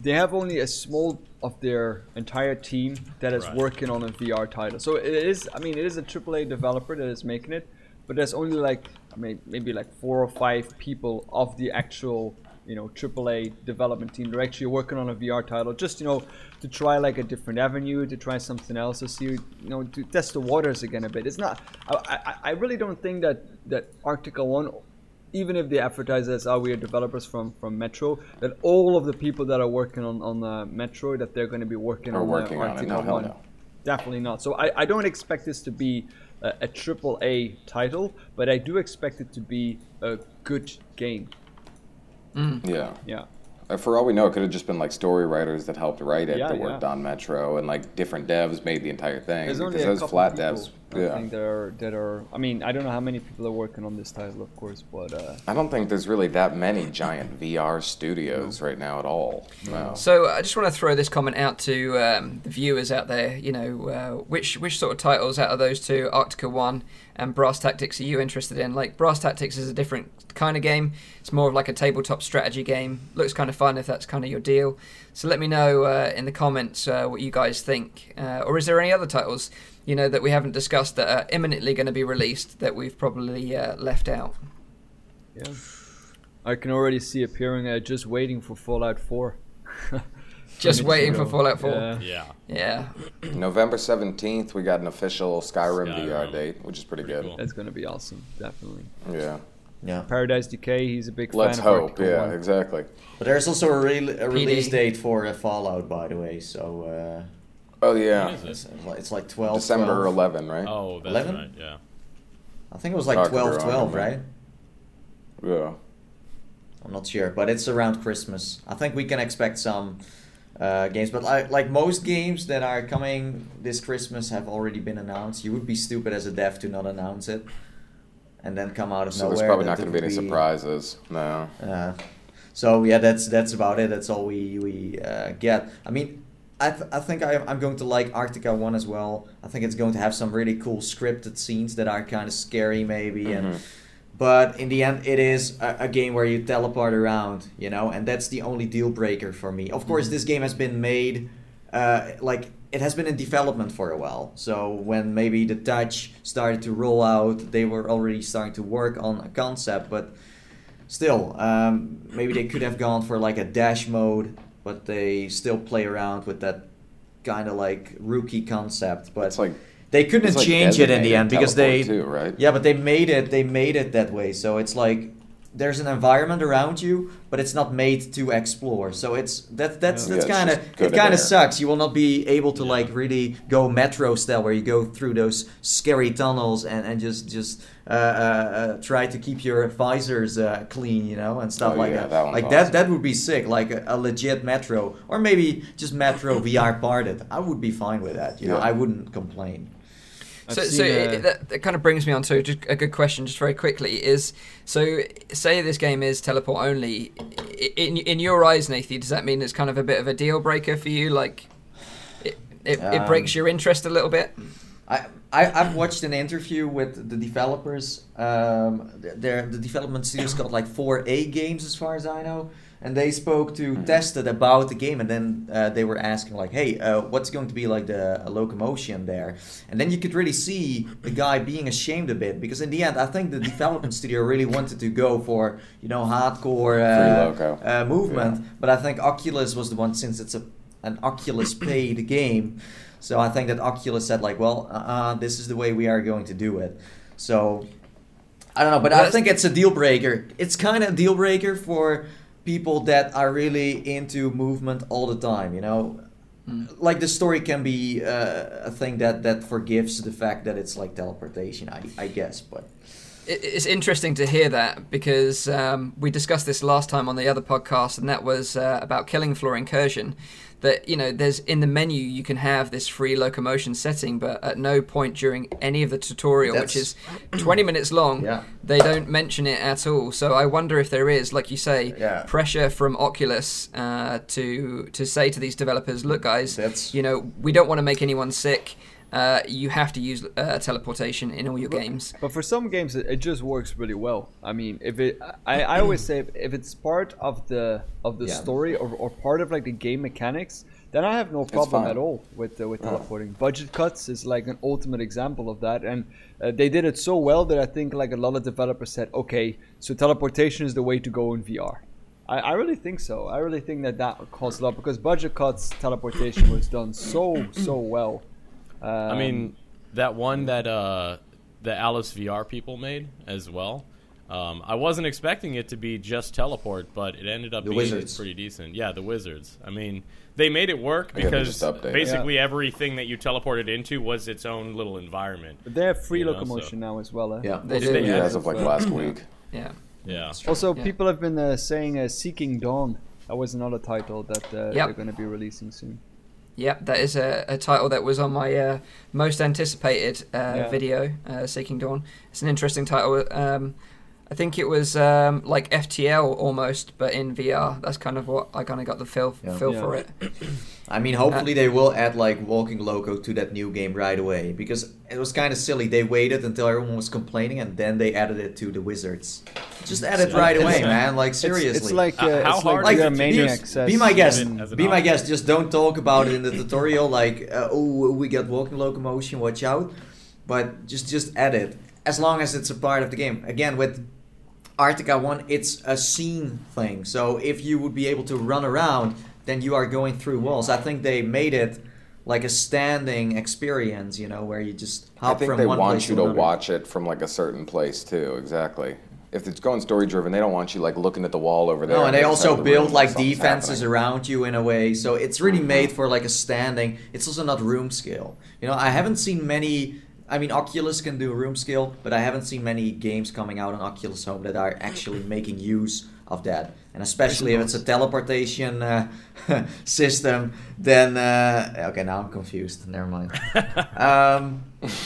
[SPEAKER 1] they have only a small of their entire team that is
[SPEAKER 5] Right.
[SPEAKER 1] working on a VR title. So it is I mean it is a triple A developer that is making it, but there's only like I mean maybe like four or five people of the actual you know triple A development team. They're actually working on a VR title just you know to try like a different avenue, to try something else, to see you know to test the waters again a bit. It's not I, I, I really don't think that that Arktika One even if they advertise as oh we are developers from from Metro, that all of the people that are working on on uh, Metro that they're going to be working
[SPEAKER 3] Are
[SPEAKER 1] on
[SPEAKER 3] working on.
[SPEAKER 1] Arktika
[SPEAKER 3] No,
[SPEAKER 1] One.
[SPEAKER 3] no.
[SPEAKER 1] Definitely not. So I, I don't expect this to be a, a triple A title, but I do expect it to be a good game.
[SPEAKER 3] Yeah.
[SPEAKER 1] Yeah.
[SPEAKER 3] Uh, For all we know, it could have just been like story writers that helped write it
[SPEAKER 1] Yeah,
[SPEAKER 3] that worked
[SPEAKER 1] yeah.
[SPEAKER 3] on Metro, and like different devs made the entire thing.
[SPEAKER 1] There's only
[SPEAKER 3] because
[SPEAKER 1] a
[SPEAKER 3] those flat
[SPEAKER 1] people,
[SPEAKER 3] devs,
[SPEAKER 1] I
[SPEAKER 3] yeah.
[SPEAKER 1] think that are that are. I mean, I don't know how many people are working on this title, of course, but uh,
[SPEAKER 3] I don't think there's really that many giant VR studios right now at all. No.
[SPEAKER 4] So I just want to throw this comment out to um, the viewers out there. You know, uh, which which sort of titles out of those two, Arktika One and Brass Tactics, are you interested in? Like Brass Tactics is a different kind of game. It's more of like a tabletop strategy game. Looks kind of fun if that's kind of your deal. So let me know uh, in the comments uh, what you guys think. Uh, or is there any other titles you know that we haven't discussed that are imminently going to be released that we've probably uh, left out?
[SPEAKER 1] yeah, I can already see appearing. Uh, just waiting for Fallout Four. <laughs>
[SPEAKER 4] Just waiting for Fallout 4.
[SPEAKER 1] Yeah.
[SPEAKER 5] Yeah.
[SPEAKER 4] Yeah.
[SPEAKER 3] November 17th, we got an official Skyrim, VR date, which is pretty,
[SPEAKER 5] Pretty
[SPEAKER 3] good.
[SPEAKER 5] cool.
[SPEAKER 1] That's gonna be awesome, definitely.
[SPEAKER 3] Yeah.
[SPEAKER 2] Yeah.
[SPEAKER 1] Paradise Decay, he's a big fan.
[SPEAKER 3] Let's
[SPEAKER 1] fan of
[SPEAKER 3] hope.
[SPEAKER 1] Arktika
[SPEAKER 3] Yeah,
[SPEAKER 1] One.
[SPEAKER 3] exactly.
[SPEAKER 2] But there's also a, re- a release date for uh, Fallout, by the way. So
[SPEAKER 3] Oh, yeah.
[SPEAKER 5] is it?
[SPEAKER 2] it's, like- 12.
[SPEAKER 3] December
[SPEAKER 2] 12.
[SPEAKER 3] 11, right?
[SPEAKER 5] Oh, that's
[SPEAKER 2] 11?
[SPEAKER 5] right. Yeah.
[SPEAKER 2] I think it was like
[SPEAKER 3] Oh, I could be
[SPEAKER 2] 12 12, right?
[SPEAKER 3] Yeah.
[SPEAKER 2] I'm not sure, but it's around Christmas. I think we can expect some uh, games, but like, like most games that are coming this Christmas have already been announced. You would be stupid as a dev to not announce it, and then come out of
[SPEAKER 3] So
[SPEAKER 2] nowhere.
[SPEAKER 3] So there's probably not going to be any surprises. No.
[SPEAKER 2] Uh, so yeah, that's that's about it. That's all we we uh, get. I mean, I, th- I think I, I'm going to like Arktika One as well. I think it's going to have some really cool scripted scenes that are kind of scary, maybe, and but in the end, it is a, a game where you teleport around, you know, and that's the only deal breaker for me. Of course, this game has been made, uh, like it has been in development for a while. So when maybe the touch started to roll out, they were already starting to work on a concept, but still, um, maybe they could have gone for like a dash mode, but they still play around with that kind of like rookie concept. But
[SPEAKER 3] It's like
[SPEAKER 2] they couldn't
[SPEAKER 3] it's like
[SPEAKER 2] change it in the end because they
[SPEAKER 3] too, right?
[SPEAKER 2] yeah, but they made it. They made it that way. So it's like there's an environment around you, but it's not made to explore. So it's that that's
[SPEAKER 3] Yeah,
[SPEAKER 2] that's
[SPEAKER 3] it's
[SPEAKER 2] kind of
[SPEAKER 3] just go
[SPEAKER 2] it kind of
[SPEAKER 3] there.
[SPEAKER 2] sucks. You will not be able to like really go metro style where you go through those scary tunnels and and just just uh, uh, uh, try to keep your visors uh, clean, you know, and stuff
[SPEAKER 3] Oh,
[SPEAKER 2] like
[SPEAKER 3] yeah,
[SPEAKER 2] that.
[SPEAKER 3] that
[SPEAKER 2] like that
[SPEAKER 3] awesome.
[SPEAKER 2] that would be sick, like a, a legit metro, or maybe just metro VR parted. I would be fine with that. You know, I wouldn't complain.
[SPEAKER 1] I've
[SPEAKER 4] So, so
[SPEAKER 1] uh,
[SPEAKER 4] it, that, that kind of brings me on to just a good question, just very quickly. Is so say this game is teleport only. In in your eyes, Nathan, does that mean it's kind of a bit of a deal breaker for you? Like, it it, it
[SPEAKER 2] Um,
[SPEAKER 4] breaks your interest a little bit.
[SPEAKER 2] I, I I've watched an interview with the developers. Um, their the development studio's got like four A games as far as I know, and they spoke to Tested about the game, and then uh, they were asking like, "Hey, uh, what's going to be like the uh, locomotion there?" And then you could really see the guy being ashamed a bit because in the end, I think the development studio really wanted to go for you know hardcore
[SPEAKER 3] Free
[SPEAKER 2] uh,
[SPEAKER 3] loco.
[SPEAKER 2] uh, movement, but I think Oculus was the one since it's a an Oculus paid <coughs> game. So I think that Oculus said like, well, uh, this is the way we are going to do it. So I don't know, but I think it's a deal breaker. It's kind of a deal breaker for people that are really into movement all the time. You know, like the story can be uh, a thing that that forgives the fact that it's like teleportation. I I guess, but
[SPEAKER 4] it's interesting to hear that because um, we discussed this last time on the other podcast, and that was uh, about Killing Floor Incursion. That you know, there's in the menu you can have this free locomotion setting, but at no point during any of the tutorial, which is 20 minutes long,
[SPEAKER 2] Yeah.
[SPEAKER 4] they don't mention it at all. So I wonder if there is, like you say,
[SPEAKER 2] Yeah.
[SPEAKER 4] pressure from Oculus uh, to to say to these developers, look, guys,
[SPEAKER 2] That's-
[SPEAKER 4] you know, we don't want to make anyone sick. Uh, you have to use uh, teleportation in all your games.
[SPEAKER 1] But for some games, it, it just works really well. I mean, if it, I, I <clears throat> always say if, if it's part of the of the
[SPEAKER 2] Yeah.
[SPEAKER 1] story or, or part of like the game mechanics, then I have no problem at all with uh, with teleporting. Budget cuts is like an ultimate example of that, and uh, they did it so well that I think like a lot of developers said, okay, so teleportation is the way to go in VR. I, I really think so. I really think that that caused a lot because budget cuts teleportation was done so so well. Um,
[SPEAKER 5] I mean, that one that uh, the Alice VR people made as well. Um, I wasn't expecting it to be just teleport, but it ended up
[SPEAKER 2] The
[SPEAKER 5] being
[SPEAKER 2] Wizards.
[SPEAKER 5] pretty decent. Yeah, the Wizards. I mean, they made it work because
[SPEAKER 3] just updated it.
[SPEAKER 5] basically everything that you teleported into was its own little environment.
[SPEAKER 1] But they have free
[SPEAKER 5] You know,
[SPEAKER 1] locomotion
[SPEAKER 5] so-
[SPEAKER 1] now as well. Eh?
[SPEAKER 2] yeah,
[SPEAKER 4] They
[SPEAKER 5] Did
[SPEAKER 4] do.
[SPEAKER 5] they
[SPEAKER 3] Yeah, as of like last week.
[SPEAKER 4] Yeah.
[SPEAKER 5] Yeah.
[SPEAKER 1] Also,
[SPEAKER 4] Yeah.
[SPEAKER 1] people have been uh, saying uh, Seeking Dawn. That was another title that uh, they're going to be releasing soon.
[SPEAKER 4] Yep, that is a, a title that was on my uh, most anticipated uh,
[SPEAKER 1] Yeah.
[SPEAKER 4] video, uh, Seeking Dawn. It's an interesting title. Um, I think it was um, like FTL almost, but in VR. That's kind of what I kind of got the feel
[SPEAKER 2] Yeah.
[SPEAKER 4] feel
[SPEAKER 1] Yeah.
[SPEAKER 4] for it. <clears throat>
[SPEAKER 2] I mean, hopefully they will add like Walking Loco to that new game right away because it was kind of silly. They waited until everyone was complaining and then they added it to the Wizards. Just add it right away, man. Like seriously.
[SPEAKER 1] It's, it's like uh,
[SPEAKER 5] Uh, how
[SPEAKER 1] it's
[SPEAKER 5] hard
[SPEAKER 1] like
[SPEAKER 5] is
[SPEAKER 1] VR Maniac
[SPEAKER 5] use?
[SPEAKER 1] says.
[SPEAKER 2] be my guest.
[SPEAKER 5] Even as an
[SPEAKER 2] Be my guest. Just don't talk about it in the tutorial. Like, uh, oh, we got walking locomotion. Watch out. But just just add it as long as it's a part of the game. Again, with Arktika One, it's a scene thing. So if you would be able to run around, then you are going through walls. I think they made it like a standing experience. You know, where you just hop I
[SPEAKER 3] think
[SPEAKER 2] from
[SPEAKER 3] they
[SPEAKER 2] one
[SPEAKER 3] want you
[SPEAKER 2] to another.
[SPEAKER 3] watch it from like a certain place too. Exactly. If it's going story driven, they don't want you like looking at the wall over there.
[SPEAKER 2] No, and they
[SPEAKER 3] the other side
[SPEAKER 2] also
[SPEAKER 3] the
[SPEAKER 2] build like defenses
[SPEAKER 3] happening.
[SPEAKER 2] around you in a way. So it's really mm-hmm. made for like a standing. It's also not room scale. You know, I haven't seen many. I mean, Oculus can do room scale, but I haven't seen many games coming out on Oculus Home that are actually making use of that. And especially if it's a teleportation uh, <laughs> system, then uh, okay, now I'm confused. Never mind. <laughs> um,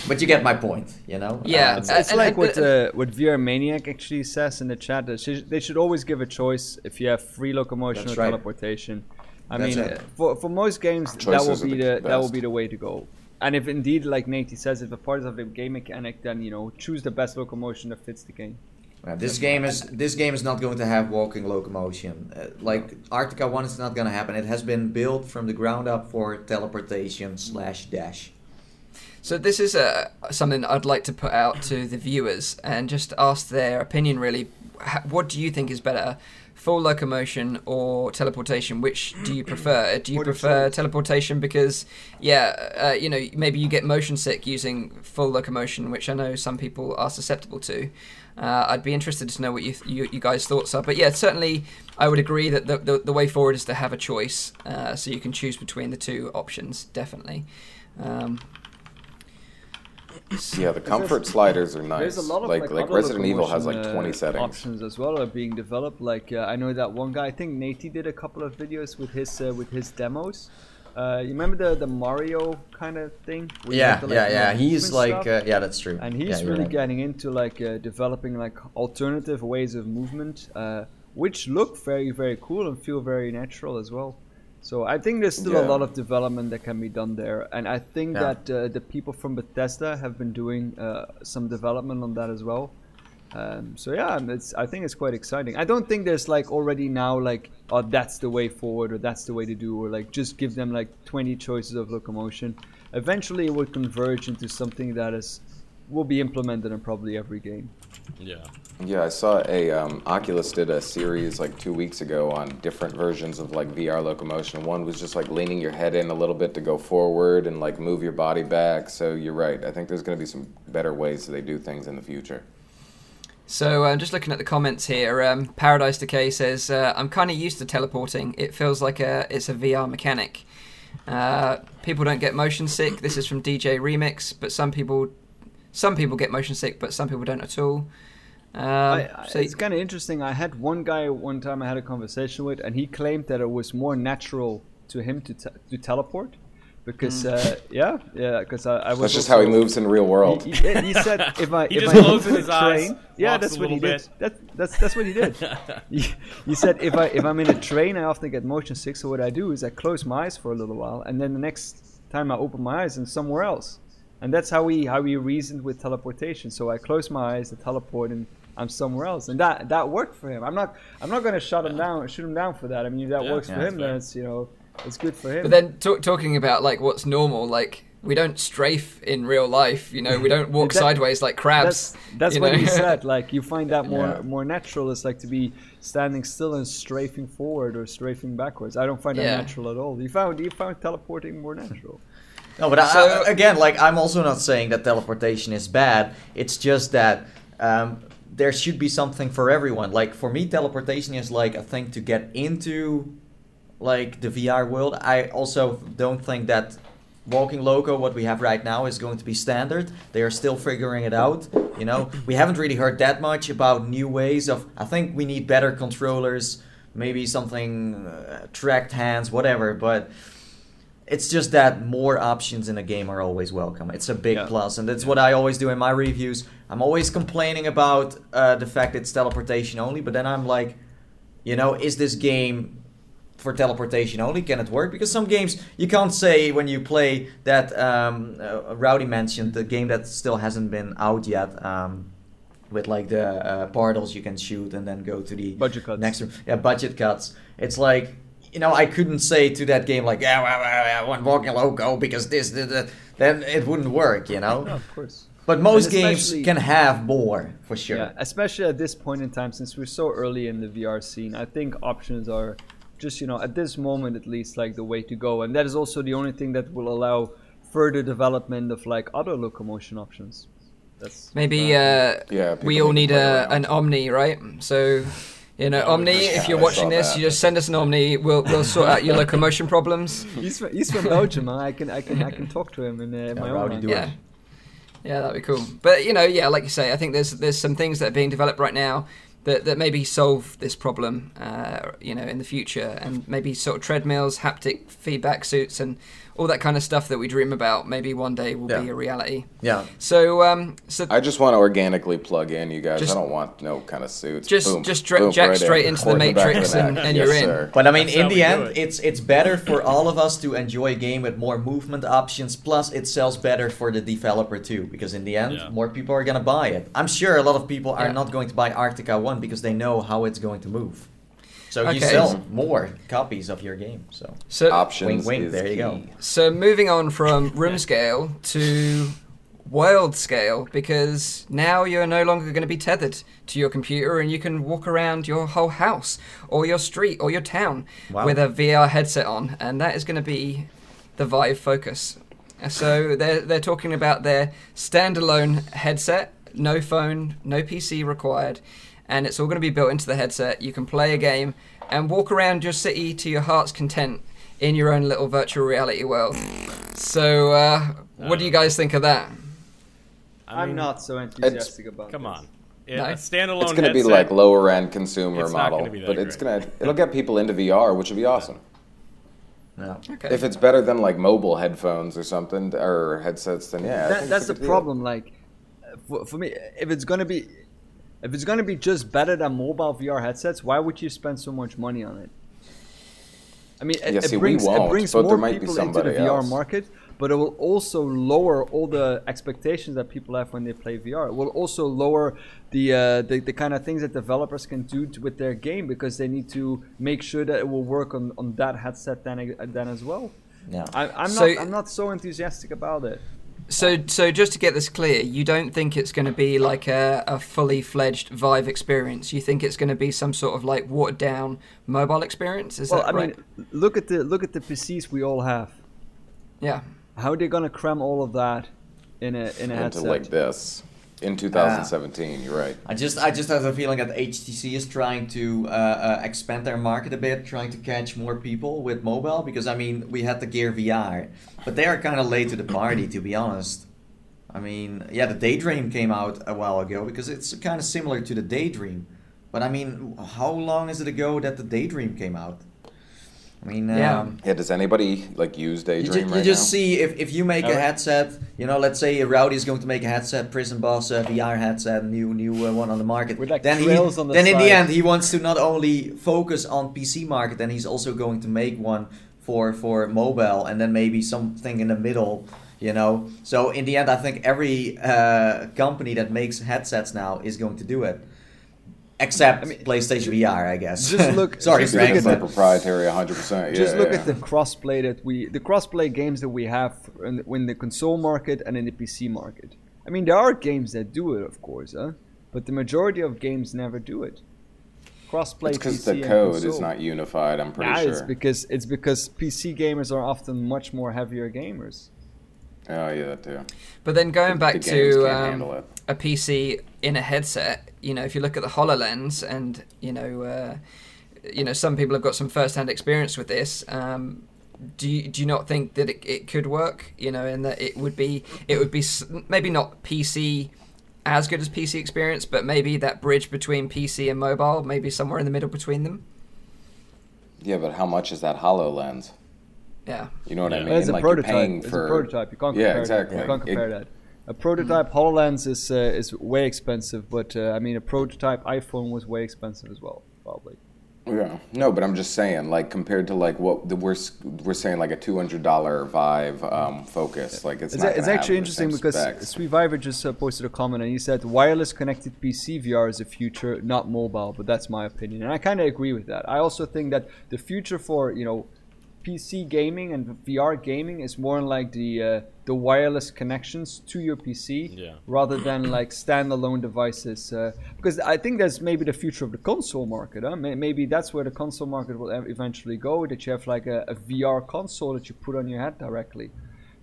[SPEAKER 2] but you get my point. You know.
[SPEAKER 4] Yeah,
[SPEAKER 1] It's,
[SPEAKER 4] Uh,
[SPEAKER 1] it's
[SPEAKER 4] and-
[SPEAKER 1] like what uh, what VR Maniac actually says in the chat. That she- they should always give a choice if you have free locomotion
[SPEAKER 2] That's
[SPEAKER 1] or
[SPEAKER 2] right.
[SPEAKER 1] teleportation. I
[SPEAKER 2] That's
[SPEAKER 1] mean,
[SPEAKER 2] it.
[SPEAKER 1] uh, for for most games, that will be
[SPEAKER 3] the
[SPEAKER 1] the that will be the way to go. And if indeed, like Nate says, if a part of the game mechanic, then you know choose the best locomotion that fits the game.
[SPEAKER 2] Uh, this game is this game is not going to have walking locomotion. Uh, like Arktika One is not going to happen. It has been built from the ground up for teleportation slash dash.
[SPEAKER 4] So this is uh, something I'd like to put out to the viewers and just ask their opinion. Really, what do you think is better, full locomotion or teleportation? Which do you prefer? Do you
[SPEAKER 1] What
[SPEAKER 4] prefer teleportation because, yeah, uh, you know, maybe you get motion sick using full locomotion, which I know some people are susceptible to. Uh, I'd be interested to know what you, you you guys' thoughts are. But yeah, certainly I would agree that the the, the way forward is to have a choice, uh, so you can choose between the two options. Definitely. Um,
[SPEAKER 3] Yeah, the comfort sliders are nice.
[SPEAKER 1] There's a lot of
[SPEAKER 3] like
[SPEAKER 1] like,
[SPEAKER 3] like Resident Evil has like
[SPEAKER 1] locomotion,
[SPEAKER 3] 20
[SPEAKER 1] uh,
[SPEAKER 3] settings.
[SPEAKER 1] options as well are being developed. Like uh, I know that one guy, I think Nate did a couple of videos with his uh, with his demos. Uh, you remember the the Mario kind of thing? where
[SPEAKER 2] Yeah,
[SPEAKER 1] to, like,
[SPEAKER 2] yeah, yeah. He's like, uh, yeah, that's true.
[SPEAKER 1] and he's
[SPEAKER 2] you're
[SPEAKER 1] really
[SPEAKER 2] right.
[SPEAKER 1] getting into like uh, developing like alternative ways of movement, uh, which look very very cool and feel very natural as well. So I think there's still a lot of development that can be done there, and I think
[SPEAKER 2] Yeah.
[SPEAKER 1] that uh, the people from Bethesda have been doing uh, some development on that as well. Um, so yeah, it's I think it's quite exciting. I don't think there's like already now like oh that's the way forward or that's the way to do or like just give them like 20 choices of locomotion. Eventually, it will converge into something that is will be implemented in probably every game.
[SPEAKER 5] Yeah.
[SPEAKER 3] Yeah, I saw a um, Oculus did a series like two weeks ago on different versions of like VR locomotion. One was just like leaning your head in a little bit to go forward and like move your body back. So you're right. I think there's going to be some better ways that they do things in the future.
[SPEAKER 4] So I'm just looking at the comments here. Um, Paradise Decay says, uh, "I'm kind of used to teleporting. It feels like a it's a VR mechanic. Uh, people don't get motion sick. This is from DJ Remix, but some people some people get motion sick, but some people don't at all. Um,
[SPEAKER 1] I, I,
[SPEAKER 4] so-
[SPEAKER 1] it's kind of interesting. I had one guy one time I had a conversation with, and he claimed that it was more natural to him to te- to teleport, because uh, yeah, yeah, because I, I was.
[SPEAKER 3] That's just how he moves in real world.
[SPEAKER 1] He, he, he said <laughs> if I
[SPEAKER 5] He
[SPEAKER 1] if
[SPEAKER 5] just
[SPEAKER 1] I
[SPEAKER 5] closes
[SPEAKER 1] move
[SPEAKER 5] his
[SPEAKER 1] a
[SPEAKER 5] eyes,
[SPEAKER 1] train, yeah, that's what he
[SPEAKER 5] little
[SPEAKER 1] did. That, that's that's what he did. <laughs> he, he said if I if I'm in a train, I often get motion sick. So what I do is I close my eyes for a little while, and then the next time I open my eyes, I'm somewhere else. And that's how we how we reasoned with teleportation. So I close my eyes, I teleport, and I'm somewhere else, and that that worked for him. I'm not I'm not going to shut him down, shoot him down for that. I mean, if that
[SPEAKER 5] Yeah,
[SPEAKER 1] works
[SPEAKER 2] yeah,
[SPEAKER 1] for him,
[SPEAKER 5] fair.
[SPEAKER 1] then it's you know it's good for him.
[SPEAKER 4] But then talk, talking about like what's normal, like we don't strafe in real life. You know, we don't walk
[SPEAKER 1] That-
[SPEAKER 4] sideways like crabs.
[SPEAKER 1] That's that's
[SPEAKER 4] you
[SPEAKER 1] what
[SPEAKER 4] know?
[SPEAKER 1] he said. Like you find that more
[SPEAKER 2] Yeah.
[SPEAKER 1] more natural. It's like to be standing still and strafing forward or strafing backwards. I don't find that
[SPEAKER 4] Yeah.
[SPEAKER 1] natural at all. You found you found teleporting more natural.
[SPEAKER 2] No, but
[SPEAKER 4] So-
[SPEAKER 2] I- again, like I'm also not saying that teleportation is bad. It's just that um, there should be something for everyone. Like for me, teleportation is like a thing to get into, like the VR world. I also don't think that walking loco what we have right now, is going to be standard. They are still figuring it out. You know, we haven't really heard that much about new ways of. I think we need better controllers, maybe something uh, tracked hands, whatever, but it's just that more options in a game are always welcome. It's a big
[SPEAKER 1] Yeah.
[SPEAKER 2] plus, and that's what I always do in my reviews. I'm always complaining about uh, the fact it's teleportation only, but then I'm like, you know, is this game for teleportation only? Can it work? Because some games you can't say when you play that um, uh, Rowdy mentioned the game that still hasn't been out yet. Um, with like the uh, portals you can shoot and then go to the
[SPEAKER 1] Budget cuts.
[SPEAKER 2] next room. Yeah, budget cuts. It's like you know I couldn't say to that game like yeah, well, well, I want walking loco because this, this, this then it wouldn't work. You know. <laughs>
[SPEAKER 1] No, of course.
[SPEAKER 2] But most games can have more for sure.
[SPEAKER 1] Yeah, especially at this point in time, since we're so early in the VR scene, I think options are just you know at this moment at least like the way to go, and that is also the only thing that will allow further development of like other locomotion options. That's
[SPEAKER 4] Maybe uh,
[SPEAKER 3] Yeah,
[SPEAKER 4] we all
[SPEAKER 3] need
[SPEAKER 4] need
[SPEAKER 3] to play
[SPEAKER 4] a,
[SPEAKER 3] around.
[SPEAKER 4] an Omni, right? So, you know, Omni, if you're watching this,
[SPEAKER 3] that.
[SPEAKER 4] you just send us an Omni. We'll we'll sort out your <laughs> locomotion problems.
[SPEAKER 1] He's from, he's from Belgium. huh? I can I can I can talk to him in uh, my own
[SPEAKER 2] do
[SPEAKER 4] Yeah. Yeah, that'd be cool. But you know, yeah, like you say, I think there's there's some things that are being developed right now that that maybe solve this problem, uh, you know, in the future, and maybe sort of treadmills, haptic feedback suits, and all that kind of stuff that we dream about. Maybe one day will be a reality.
[SPEAKER 2] Yeah.
[SPEAKER 4] So, um, so
[SPEAKER 3] I just want to organically plug in, you guys.
[SPEAKER 4] Just-
[SPEAKER 3] I don't want no kind of suits.
[SPEAKER 4] Just-
[SPEAKER 3] Boom,
[SPEAKER 4] just dra-
[SPEAKER 3] boom,
[SPEAKER 4] jack
[SPEAKER 3] right
[SPEAKER 4] straight
[SPEAKER 3] in.
[SPEAKER 4] into the
[SPEAKER 3] Right in back of
[SPEAKER 4] Matrix
[SPEAKER 3] the
[SPEAKER 4] and- and
[SPEAKER 3] Yes,
[SPEAKER 4] you're in.
[SPEAKER 3] sir.
[SPEAKER 2] But I mean,
[SPEAKER 5] That's
[SPEAKER 2] in the end,
[SPEAKER 5] it.
[SPEAKER 2] it's it's better for all of us to enjoy a game with more movement options. Plus, it sells better for the developer too, because in the end,
[SPEAKER 5] Yeah.
[SPEAKER 2] more people are gonna buy it. I'm sure a lot of people are
[SPEAKER 4] Yeah.
[SPEAKER 2] not going to buy Arktika One because they know how it's going to move. So you
[SPEAKER 4] Okay.
[SPEAKER 2] sell more copies of your game. So
[SPEAKER 4] so
[SPEAKER 3] Options
[SPEAKER 2] Wink, wink,
[SPEAKER 3] is
[SPEAKER 2] there you
[SPEAKER 3] key.
[SPEAKER 2] go.
[SPEAKER 4] So moving on from room scale to world scale, because now you're no longer going to be tethered to your computer and you can walk around your whole house or your street or your town
[SPEAKER 2] Wow.
[SPEAKER 4] with a VR headset on, and that is going to be the Vive Focus. So they're they're talking about their standalone headset, no phone, no PC required, and it's all going to be built into the headset. You can play a game and walk around your city to your heart's content in your own little virtual reality world. So, uh, what do you guys think of that?
[SPEAKER 5] I
[SPEAKER 1] I'm
[SPEAKER 5] mean,
[SPEAKER 1] not so enthusiastic about.
[SPEAKER 5] Come
[SPEAKER 1] this.
[SPEAKER 5] on. It,
[SPEAKER 4] No.
[SPEAKER 5] A standalone
[SPEAKER 3] It's going to be like lower end consumer
[SPEAKER 5] It's not
[SPEAKER 3] model,
[SPEAKER 5] gonna be that
[SPEAKER 3] but it's gonna it'll get people into VR, which would be awesome.
[SPEAKER 2] yeah.
[SPEAKER 4] Okay.
[SPEAKER 3] If it's better than like mobile headphones or something or headsets, then yeah.
[SPEAKER 1] That, that's the
[SPEAKER 3] good deal.
[SPEAKER 1] problem. Like, uh, for, for me, if it's gonna be, if it's gonna be just better than mobile VR headsets, why would you spend so much money on it? I mean, it,
[SPEAKER 3] Yeah,
[SPEAKER 1] it
[SPEAKER 3] see, we
[SPEAKER 1] brings it brings
[SPEAKER 3] but
[SPEAKER 1] more
[SPEAKER 3] there might be
[SPEAKER 1] people into the
[SPEAKER 3] somebody
[SPEAKER 1] VR market, but it will also lower all the expectations that people have when they play VR. It will also lower the uh, the, the kind of things that developers can do to, with their game because they need to make sure that it will work on, on that headset then ag- then as well.
[SPEAKER 2] Yeah.
[SPEAKER 1] I, I'm
[SPEAKER 4] So-
[SPEAKER 1] not I'm not so enthusiastic about it.
[SPEAKER 4] So, so just to get this clear, you don't think it's going to be like a, a fully fledged Vive experience. You think it's going to be some sort of like watered down mobile experience? Is
[SPEAKER 1] Well,
[SPEAKER 4] that
[SPEAKER 1] I
[SPEAKER 4] right?
[SPEAKER 1] mean, look at the look at the PCs we all have.
[SPEAKER 4] yeah.
[SPEAKER 1] How are they gonna cram all of that in a in a
[SPEAKER 3] into
[SPEAKER 1] headset?
[SPEAKER 3] like this in 2017. You're right.
[SPEAKER 2] I just I just have a feeling that HTC is trying to uh, uh, expand their market a bit, trying to catch more people with mobile. Because I mean, we had the Gear VR, but they are kind of late to the party, to be honest. I mean, yeah, the Daydream came out a while ago because it's kind of similar to the Daydream. But I mean, how long is it ago that the Daydream came out? I mean,
[SPEAKER 4] Yeah.
[SPEAKER 2] um,
[SPEAKER 3] Yeah. Does anybody like use
[SPEAKER 2] you,
[SPEAKER 3] Daydream
[SPEAKER 2] ju- you
[SPEAKER 3] right
[SPEAKER 2] just
[SPEAKER 3] now?
[SPEAKER 2] see if, if you make a
[SPEAKER 1] Alright.
[SPEAKER 2] headset, you know, let's say Rowdy is going to make a headset, Prison Boss uh, VR headset, new new uh, one on the market.
[SPEAKER 1] With, like,
[SPEAKER 2] then he,
[SPEAKER 1] on the
[SPEAKER 2] then in the end, he wants to not only focus on PC market, then he's also going to make one for for mobile, and then maybe something in the middle. You know, so in the end, I think every uh, company that makes headsets now is going to do it, except
[SPEAKER 1] I mean,
[SPEAKER 2] PlayStation VR, I guess.
[SPEAKER 1] just look- <laughs>
[SPEAKER 2] Sorry,
[SPEAKER 1] just
[SPEAKER 2] Frank.
[SPEAKER 1] look at
[SPEAKER 3] It's
[SPEAKER 1] the-
[SPEAKER 3] proprietary 100%. Yeah,
[SPEAKER 1] Just look
[SPEAKER 3] yeah.
[SPEAKER 1] at the crossplay that we the crossplay games that we have in, in the console market and in the PC market. I mean, there are games that do it, of course, huh? but the majority of games never do it. Crossplay
[SPEAKER 3] It's because the code is not unified. I'm pretty
[SPEAKER 1] Yeah,
[SPEAKER 3] sure.
[SPEAKER 1] it's because it's because PC gamers are often much more heavier gamers.
[SPEAKER 3] oh yeah, that too.
[SPEAKER 4] But then going back
[SPEAKER 3] the games
[SPEAKER 4] to
[SPEAKER 3] can't
[SPEAKER 4] um,
[SPEAKER 3] handle it.
[SPEAKER 4] A PC in a headset, you know, if you look at the Hololens, and you know, uh, you know, some people have got some first-hand experience with this. Um, do you, do you not think that it, it could work? You know, and that it would be it would be maybe not PC as good as PC experience, but maybe that bridge between PC and mobile, maybe somewhere in the middle between them.
[SPEAKER 3] Yeah, but how much is that HoloLens?
[SPEAKER 4] Yeah.
[SPEAKER 3] You know what I mean?
[SPEAKER 1] it's a
[SPEAKER 3] like you're
[SPEAKER 1] prototype.
[SPEAKER 3] paying
[SPEAKER 1] It's
[SPEAKER 3] for
[SPEAKER 1] a prototype. You can't
[SPEAKER 3] Yeah,
[SPEAKER 1] compare
[SPEAKER 3] exactly.
[SPEAKER 1] that. You can't
[SPEAKER 3] It-
[SPEAKER 1] compare that. A prototype HoloLens is uh, is way expensive, but uh, I mean a prototype iPhone was way expensive as well, probably.
[SPEAKER 3] Yeah, no, but I'm just saying, like compared to like what the, we're we're saying like a two hundred dollar Vive um, Focus, like it's
[SPEAKER 1] It's, it's actually interesting because
[SPEAKER 3] specs.
[SPEAKER 1] SweViver just uh, posted a comment and he said wireless connected PC VR is the future, not mobile. But that's my opinion, and I kind of agree with that. I also think that the future for you know PC gaming and VR gaming is more like the uh, the wireless connections to your PC
[SPEAKER 5] Yeah.
[SPEAKER 1] rather than like standalone devices. Uh, because I think that's maybe the future of the console market. Huh? Maybe that's where the console market will eventually go. That you have like a, a VR console that you put on your head directly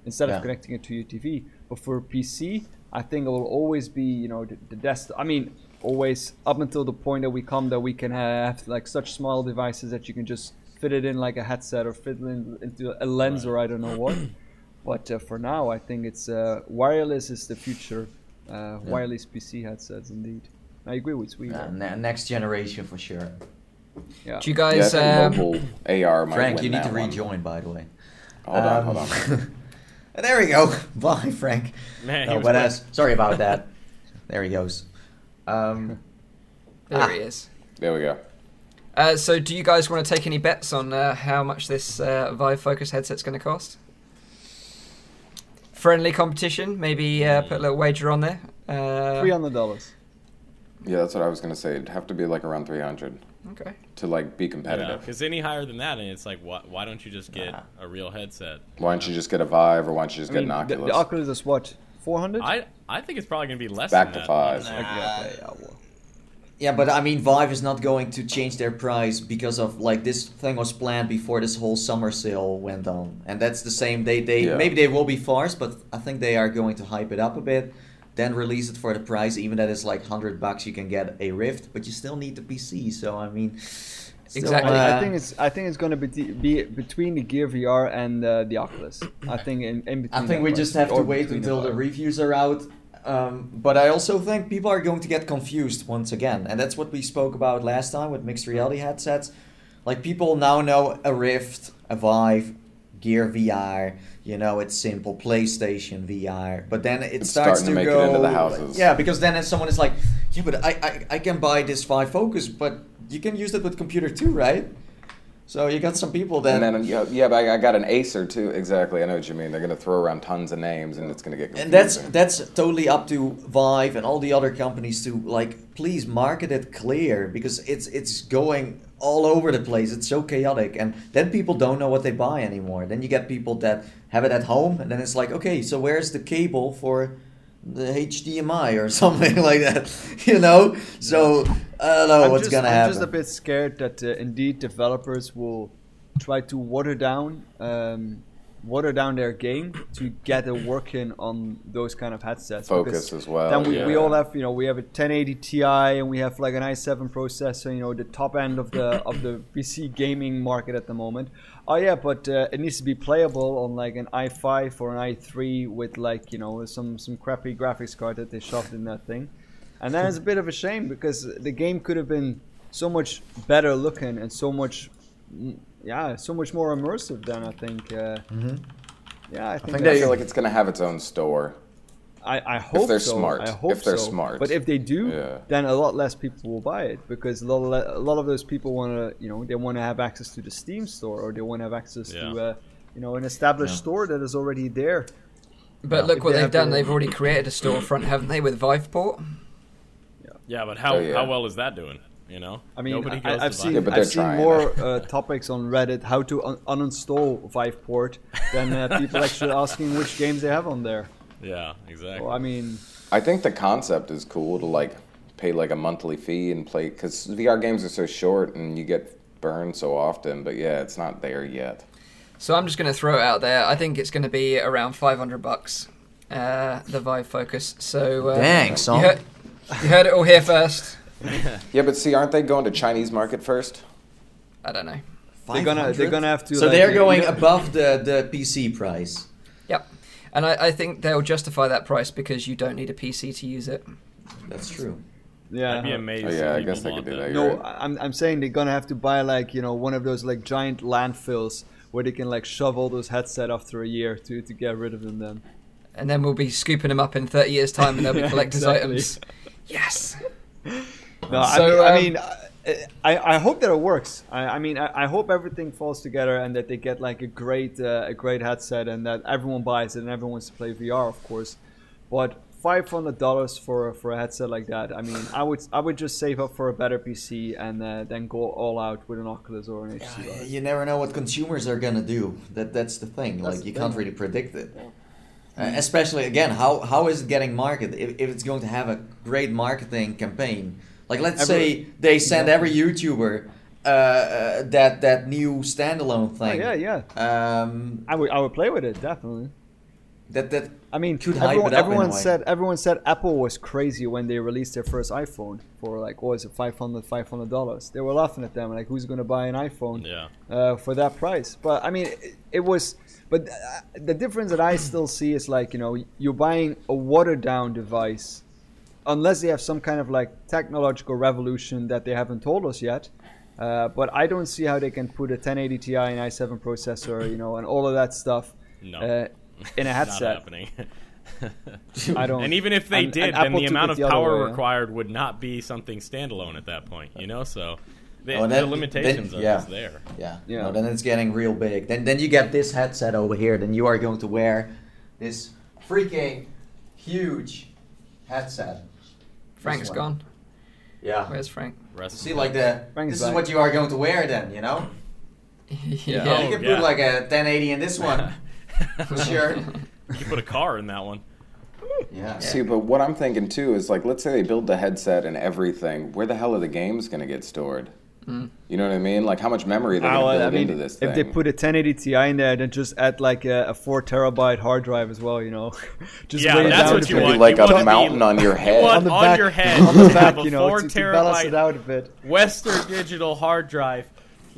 [SPEAKER 1] instead
[SPEAKER 2] Yeah.
[SPEAKER 1] of connecting it to your TV. But for PC, I think it will always be you know the, the desktop. I mean, always up until the point that we come that we can have like such small devices that you can just fit it in like a headset or fit it in, into a lens or I don't know what. But uh, for now, I think it's uh, wireless is the future. Uh, Wireless PC headsets, indeed. I agree with Sweden.
[SPEAKER 2] Uh, ne- next generation for sure.
[SPEAKER 1] yeah.
[SPEAKER 4] Do you guys?
[SPEAKER 3] think
[SPEAKER 4] um,
[SPEAKER 3] mobile AR might
[SPEAKER 2] Frank, you need to
[SPEAKER 3] one.
[SPEAKER 2] rejoin, by the way.
[SPEAKER 3] Hold on,
[SPEAKER 2] Um,
[SPEAKER 3] hold on. <laughs>
[SPEAKER 2] there we go. <laughs> Bye, Frank.
[SPEAKER 5] Man, he
[SPEAKER 2] No, but
[SPEAKER 5] quick.
[SPEAKER 2] as, sorry about that. There he goes. Um, <laughs>
[SPEAKER 4] there
[SPEAKER 2] Ah.
[SPEAKER 4] he is.
[SPEAKER 3] There we go.
[SPEAKER 4] Uh, so, do you guys want to take any bets on uh, how much this uh, Vive Focus headset's going to cost? Friendly competition, maybe uh, put a little wager on there. Uh,
[SPEAKER 1] Three hundred dollars.
[SPEAKER 3] Yeah, that's what I was gonna say. It'd have to be like around 300
[SPEAKER 4] okay.
[SPEAKER 3] to like be competitive.
[SPEAKER 5] because any higher than that, and it's like, why, why don't you just get
[SPEAKER 2] Nah.
[SPEAKER 5] a real headset?
[SPEAKER 3] Why don't you just get a Vive or why don't you just
[SPEAKER 1] I
[SPEAKER 3] get
[SPEAKER 1] mean,
[SPEAKER 3] an Oculus?
[SPEAKER 1] the Oculus is what? Four hundred.
[SPEAKER 5] I I think it's probably gonna be less.
[SPEAKER 3] Back
[SPEAKER 5] than
[SPEAKER 3] to
[SPEAKER 5] that,
[SPEAKER 3] five.
[SPEAKER 5] honestly.
[SPEAKER 1] yeah, well.
[SPEAKER 2] Yeah, but I mean, Vive is not going to change their price because of like this thing was planned before this whole summer sale went on, and that's the same. They they
[SPEAKER 3] Yeah.
[SPEAKER 2] maybe they will be fast, but I think they are going to hype it up a bit, then release it for the price. Even that is like hundred bucks, you can get a Rift, but you still need the PC. So I mean, still,
[SPEAKER 4] Exactly.
[SPEAKER 1] I,
[SPEAKER 2] uh,
[SPEAKER 1] I think it's I think it's going to be be between the Gear VR and uh, the Oculus. I think in, in between.
[SPEAKER 2] I think we just have to wait until the
[SPEAKER 1] five.
[SPEAKER 2] reviews are out. Um, but I also think people are going to get confused once again, and that's what we spoke about last time with mixed reality headsets. Like people now know a Rift, a Vive, Gear VR. You know, it's simple PlayStation VR. But then it
[SPEAKER 3] It's
[SPEAKER 2] starts to
[SPEAKER 3] to make it
[SPEAKER 2] go.
[SPEAKER 3] into the houses.
[SPEAKER 2] Yeah, because then if someone is like, yeah, but I, I I can buy this Vive Focus, but you can use that with computer too, right? So you got some people that
[SPEAKER 3] and then yeah, yeah, but I got an Acer too. Exactly, I know what you mean. They're gonna throw around tons of names, and it's gonna get confusing.
[SPEAKER 2] and that's that's totally up to Vive and all the other companies to like please market it clear because it's it's going all over the place. It's so chaotic, and then people don't know what they buy anymore. Then you get people that have it at home, and then it's like, okay, so where's the cable for the HDMI or <laughs> something like that? <laughs> You know? So I don't know
[SPEAKER 1] I'm
[SPEAKER 2] what's
[SPEAKER 1] just,
[SPEAKER 2] gonna happen.
[SPEAKER 1] I'm just a bit scared that uh, indeed developers will try to water down um, water down their game to get a working on those kind of headsets.
[SPEAKER 3] Focus
[SPEAKER 1] because
[SPEAKER 3] as well,
[SPEAKER 1] Then we, we all have you know we have a 1080 Ti and we have like an i7 processor. You know the top end of the of the PC gaming market at the moment. Oh yeah, but uh, it needs to be playable on like an i5 or an i3 with like you know some some crappy graphics card that they shoved in that thing. And that is a bit of a shame because the game could have been so much better looking and so much, mm, yeah, so much more immersive than I think. Uh, Yeah, I think.
[SPEAKER 3] I
[SPEAKER 1] that's-
[SPEAKER 3] feel like it's gonna have its own store.
[SPEAKER 1] I, I hope
[SPEAKER 3] they're
[SPEAKER 1] so.
[SPEAKER 3] smart.
[SPEAKER 1] I hope
[SPEAKER 3] If they're
[SPEAKER 1] so.
[SPEAKER 3] smart.
[SPEAKER 1] But if they do,
[SPEAKER 3] Yeah.
[SPEAKER 1] then a lot less people will buy it because a lot, of, a lot of those people want to, you know, they want to have access to the Steam store or they want to have access
[SPEAKER 5] Yeah.
[SPEAKER 1] to, uh, you know, an established
[SPEAKER 2] Yeah.
[SPEAKER 1] store that is already there.
[SPEAKER 4] But
[SPEAKER 1] If
[SPEAKER 4] look what
[SPEAKER 1] they
[SPEAKER 4] they've done.
[SPEAKER 1] the-
[SPEAKER 4] They've already created a storefront, haven't they, with Viveport?
[SPEAKER 5] Yeah, Yeah, but how
[SPEAKER 3] Oh, yeah.
[SPEAKER 5] how well is that doing? You know,
[SPEAKER 1] I mean,
[SPEAKER 5] nobody
[SPEAKER 1] I,
[SPEAKER 5] goes
[SPEAKER 1] I've
[SPEAKER 5] to
[SPEAKER 1] seen
[SPEAKER 3] Yeah,
[SPEAKER 5] Vive.
[SPEAKER 3] but they're
[SPEAKER 1] I've seen more uh, topics on Reddit how to un- uninstall Viveport than uh, people actually asking which games they have on there.
[SPEAKER 5] Yeah, exactly.
[SPEAKER 1] Well, I mean,
[SPEAKER 3] I think the concept is cool to like pay like a monthly fee and play because VR games are so short and you get burned so often. But yeah, it's not there yet.
[SPEAKER 4] So I'm just going to throw it out there. I think it's going to be around 500 bucks. Uh, the Vive Focus. So uh,
[SPEAKER 2] Dang,
[SPEAKER 4] you heard, you heard it all here first. <laughs>
[SPEAKER 3] Yeah, but see, aren't they going to Chinese market first?
[SPEAKER 4] I don't know.
[SPEAKER 1] they're gonna they're gonna have to.
[SPEAKER 2] So
[SPEAKER 1] like,
[SPEAKER 2] they're
[SPEAKER 1] you
[SPEAKER 2] going
[SPEAKER 1] know-
[SPEAKER 2] above the, the PC price.
[SPEAKER 4] Yep. And I, I think they'll justify that price because you don't need a PC to use it.
[SPEAKER 2] That's true.
[SPEAKER 1] Yeah.
[SPEAKER 5] I'd be amazing.
[SPEAKER 3] Oh, yeah, I guess they could do
[SPEAKER 5] that.
[SPEAKER 3] that.
[SPEAKER 1] No,
[SPEAKER 3] right.
[SPEAKER 1] I'm, I'm saying they're gonna have to buy like you know one of those like giant landfills where they can like shove all those headset after a year to, to get rid of them. Then
[SPEAKER 4] And then we'll be scooping them up in 30 years' time and they'll be <laughs>
[SPEAKER 1] Yeah,
[SPEAKER 4] collector's
[SPEAKER 1] exactly.
[SPEAKER 4] items. Yes. <laughs>
[SPEAKER 1] no,
[SPEAKER 4] So,
[SPEAKER 1] I
[SPEAKER 4] um,
[SPEAKER 1] mean, I mean, I, I hope that it works. I, I mean, I, I hope everything falls together and that they get like a great uh, a great headset and that everyone buys it and everyone wants to play VR, of course. But five hundred dollars for for a headset like that, I mean, I would I would just save up for a better PC and uh, then go all out with an Oculus or an HTC. Vive.
[SPEAKER 2] You never know what consumers are gonna do. That that's the thing.
[SPEAKER 1] That's
[SPEAKER 2] like
[SPEAKER 1] the
[SPEAKER 2] you can't really predict it. Uh, especially again, how how is it getting marketed? If, if it's going to have a great marketing campaign, like let's
[SPEAKER 1] Every-
[SPEAKER 2] say they send every YouTuber uh, uh, that that new standalone
[SPEAKER 1] Oh,
[SPEAKER 2] thing.
[SPEAKER 1] yeah, yeah.
[SPEAKER 2] Um,
[SPEAKER 1] I would I would play with it definitely.
[SPEAKER 2] that that
[SPEAKER 1] I mean,
[SPEAKER 2] Could hype
[SPEAKER 1] everyone,
[SPEAKER 2] it up
[SPEAKER 1] everyone
[SPEAKER 2] way.
[SPEAKER 1] said everyone said Apple was crazy when they released their first iPhone for like what was it 500 500 dollars. They were laughing at them like who's going to buy an iPhone
[SPEAKER 5] Yeah.
[SPEAKER 1] uh, for that price? But I mean, it, it was. But uh, the difference that I still see is like you know you're buying a watered down device unless they have some kind of like technological revolution that they haven't told us yet. Uh, but I don't see how they can put a 1080 Ti and i7 processor, you know, and all of that stuff
[SPEAKER 5] No.
[SPEAKER 1] uh, in a
[SPEAKER 5] Not
[SPEAKER 1] headset.
[SPEAKER 5] happening. <laughs>
[SPEAKER 1] I don't.
[SPEAKER 5] and even if they
[SPEAKER 1] and-
[SPEAKER 5] did,
[SPEAKER 1] and
[SPEAKER 5] then
[SPEAKER 1] Apple
[SPEAKER 5] the amount of
[SPEAKER 1] the
[SPEAKER 5] power
[SPEAKER 1] way, yeah.
[SPEAKER 5] required would not be something standalone at that point. You know, so the,
[SPEAKER 2] Oh, and
[SPEAKER 5] the
[SPEAKER 2] then-
[SPEAKER 5] limitations
[SPEAKER 2] then-
[SPEAKER 5] are
[SPEAKER 2] yeah.
[SPEAKER 5] just there.
[SPEAKER 2] Yeah.
[SPEAKER 1] Yeah.
[SPEAKER 2] No, then it's getting real big. Then then you get this headset over here. Then you are going to wear this freaking huge headset.
[SPEAKER 4] Frank's
[SPEAKER 2] This one.
[SPEAKER 4] gone.
[SPEAKER 2] Yeah.
[SPEAKER 4] Where's Frank?
[SPEAKER 5] Rest
[SPEAKER 2] See, like the
[SPEAKER 1] Frank's
[SPEAKER 2] this is what you are going to wear then, you know. <laughs>
[SPEAKER 4] yeah.
[SPEAKER 5] Oh,
[SPEAKER 2] you can
[SPEAKER 5] yeah.
[SPEAKER 2] put like a 1080 in this one <laughs> for sure.
[SPEAKER 5] You put a car in that one.
[SPEAKER 2] Yeah.
[SPEAKER 3] See, but what I'm thinking too is like, let's say they build the headset and everything. Where the hell are the games going to get stored? You know what I mean? Like, how much memory they going to build
[SPEAKER 1] I mean,
[SPEAKER 3] into this thing?
[SPEAKER 1] if they put a 1080 Ti in there, then just add like a, a four terabyte hard drive as well. You know, <laughs> just
[SPEAKER 5] Yeah,
[SPEAKER 1] weigh it
[SPEAKER 5] that's
[SPEAKER 1] down
[SPEAKER 5] what you
[SPEAKER 1] bit.
[SPEAKER 3] Maybe
[SPEAKER 5] want.
[SPEAKER 3] like
[SPEAKER 5] You
[SPEAKER 3] a
[SPEAKER 5] want the-
[SPEAKER 3] mountain on your head. <laughs>
[SPEAKER 5] You
[SPEAKER 1] on the
[SPEAKER 5] on
[SPEAKER 1] back,
[SPEAKER 5] your head. <laughs>
[SPEAKER 1] on the
[SPEAKER 5] you
[SPEAKER 1] back, you know,
[SPEAKER 5] four
[SPEAKER 1] to, to balance
[SPEAKER 5] terabyte
[SPEAKER 1] it out a bit.
[SPEAKER 5] Western Digital hard drive.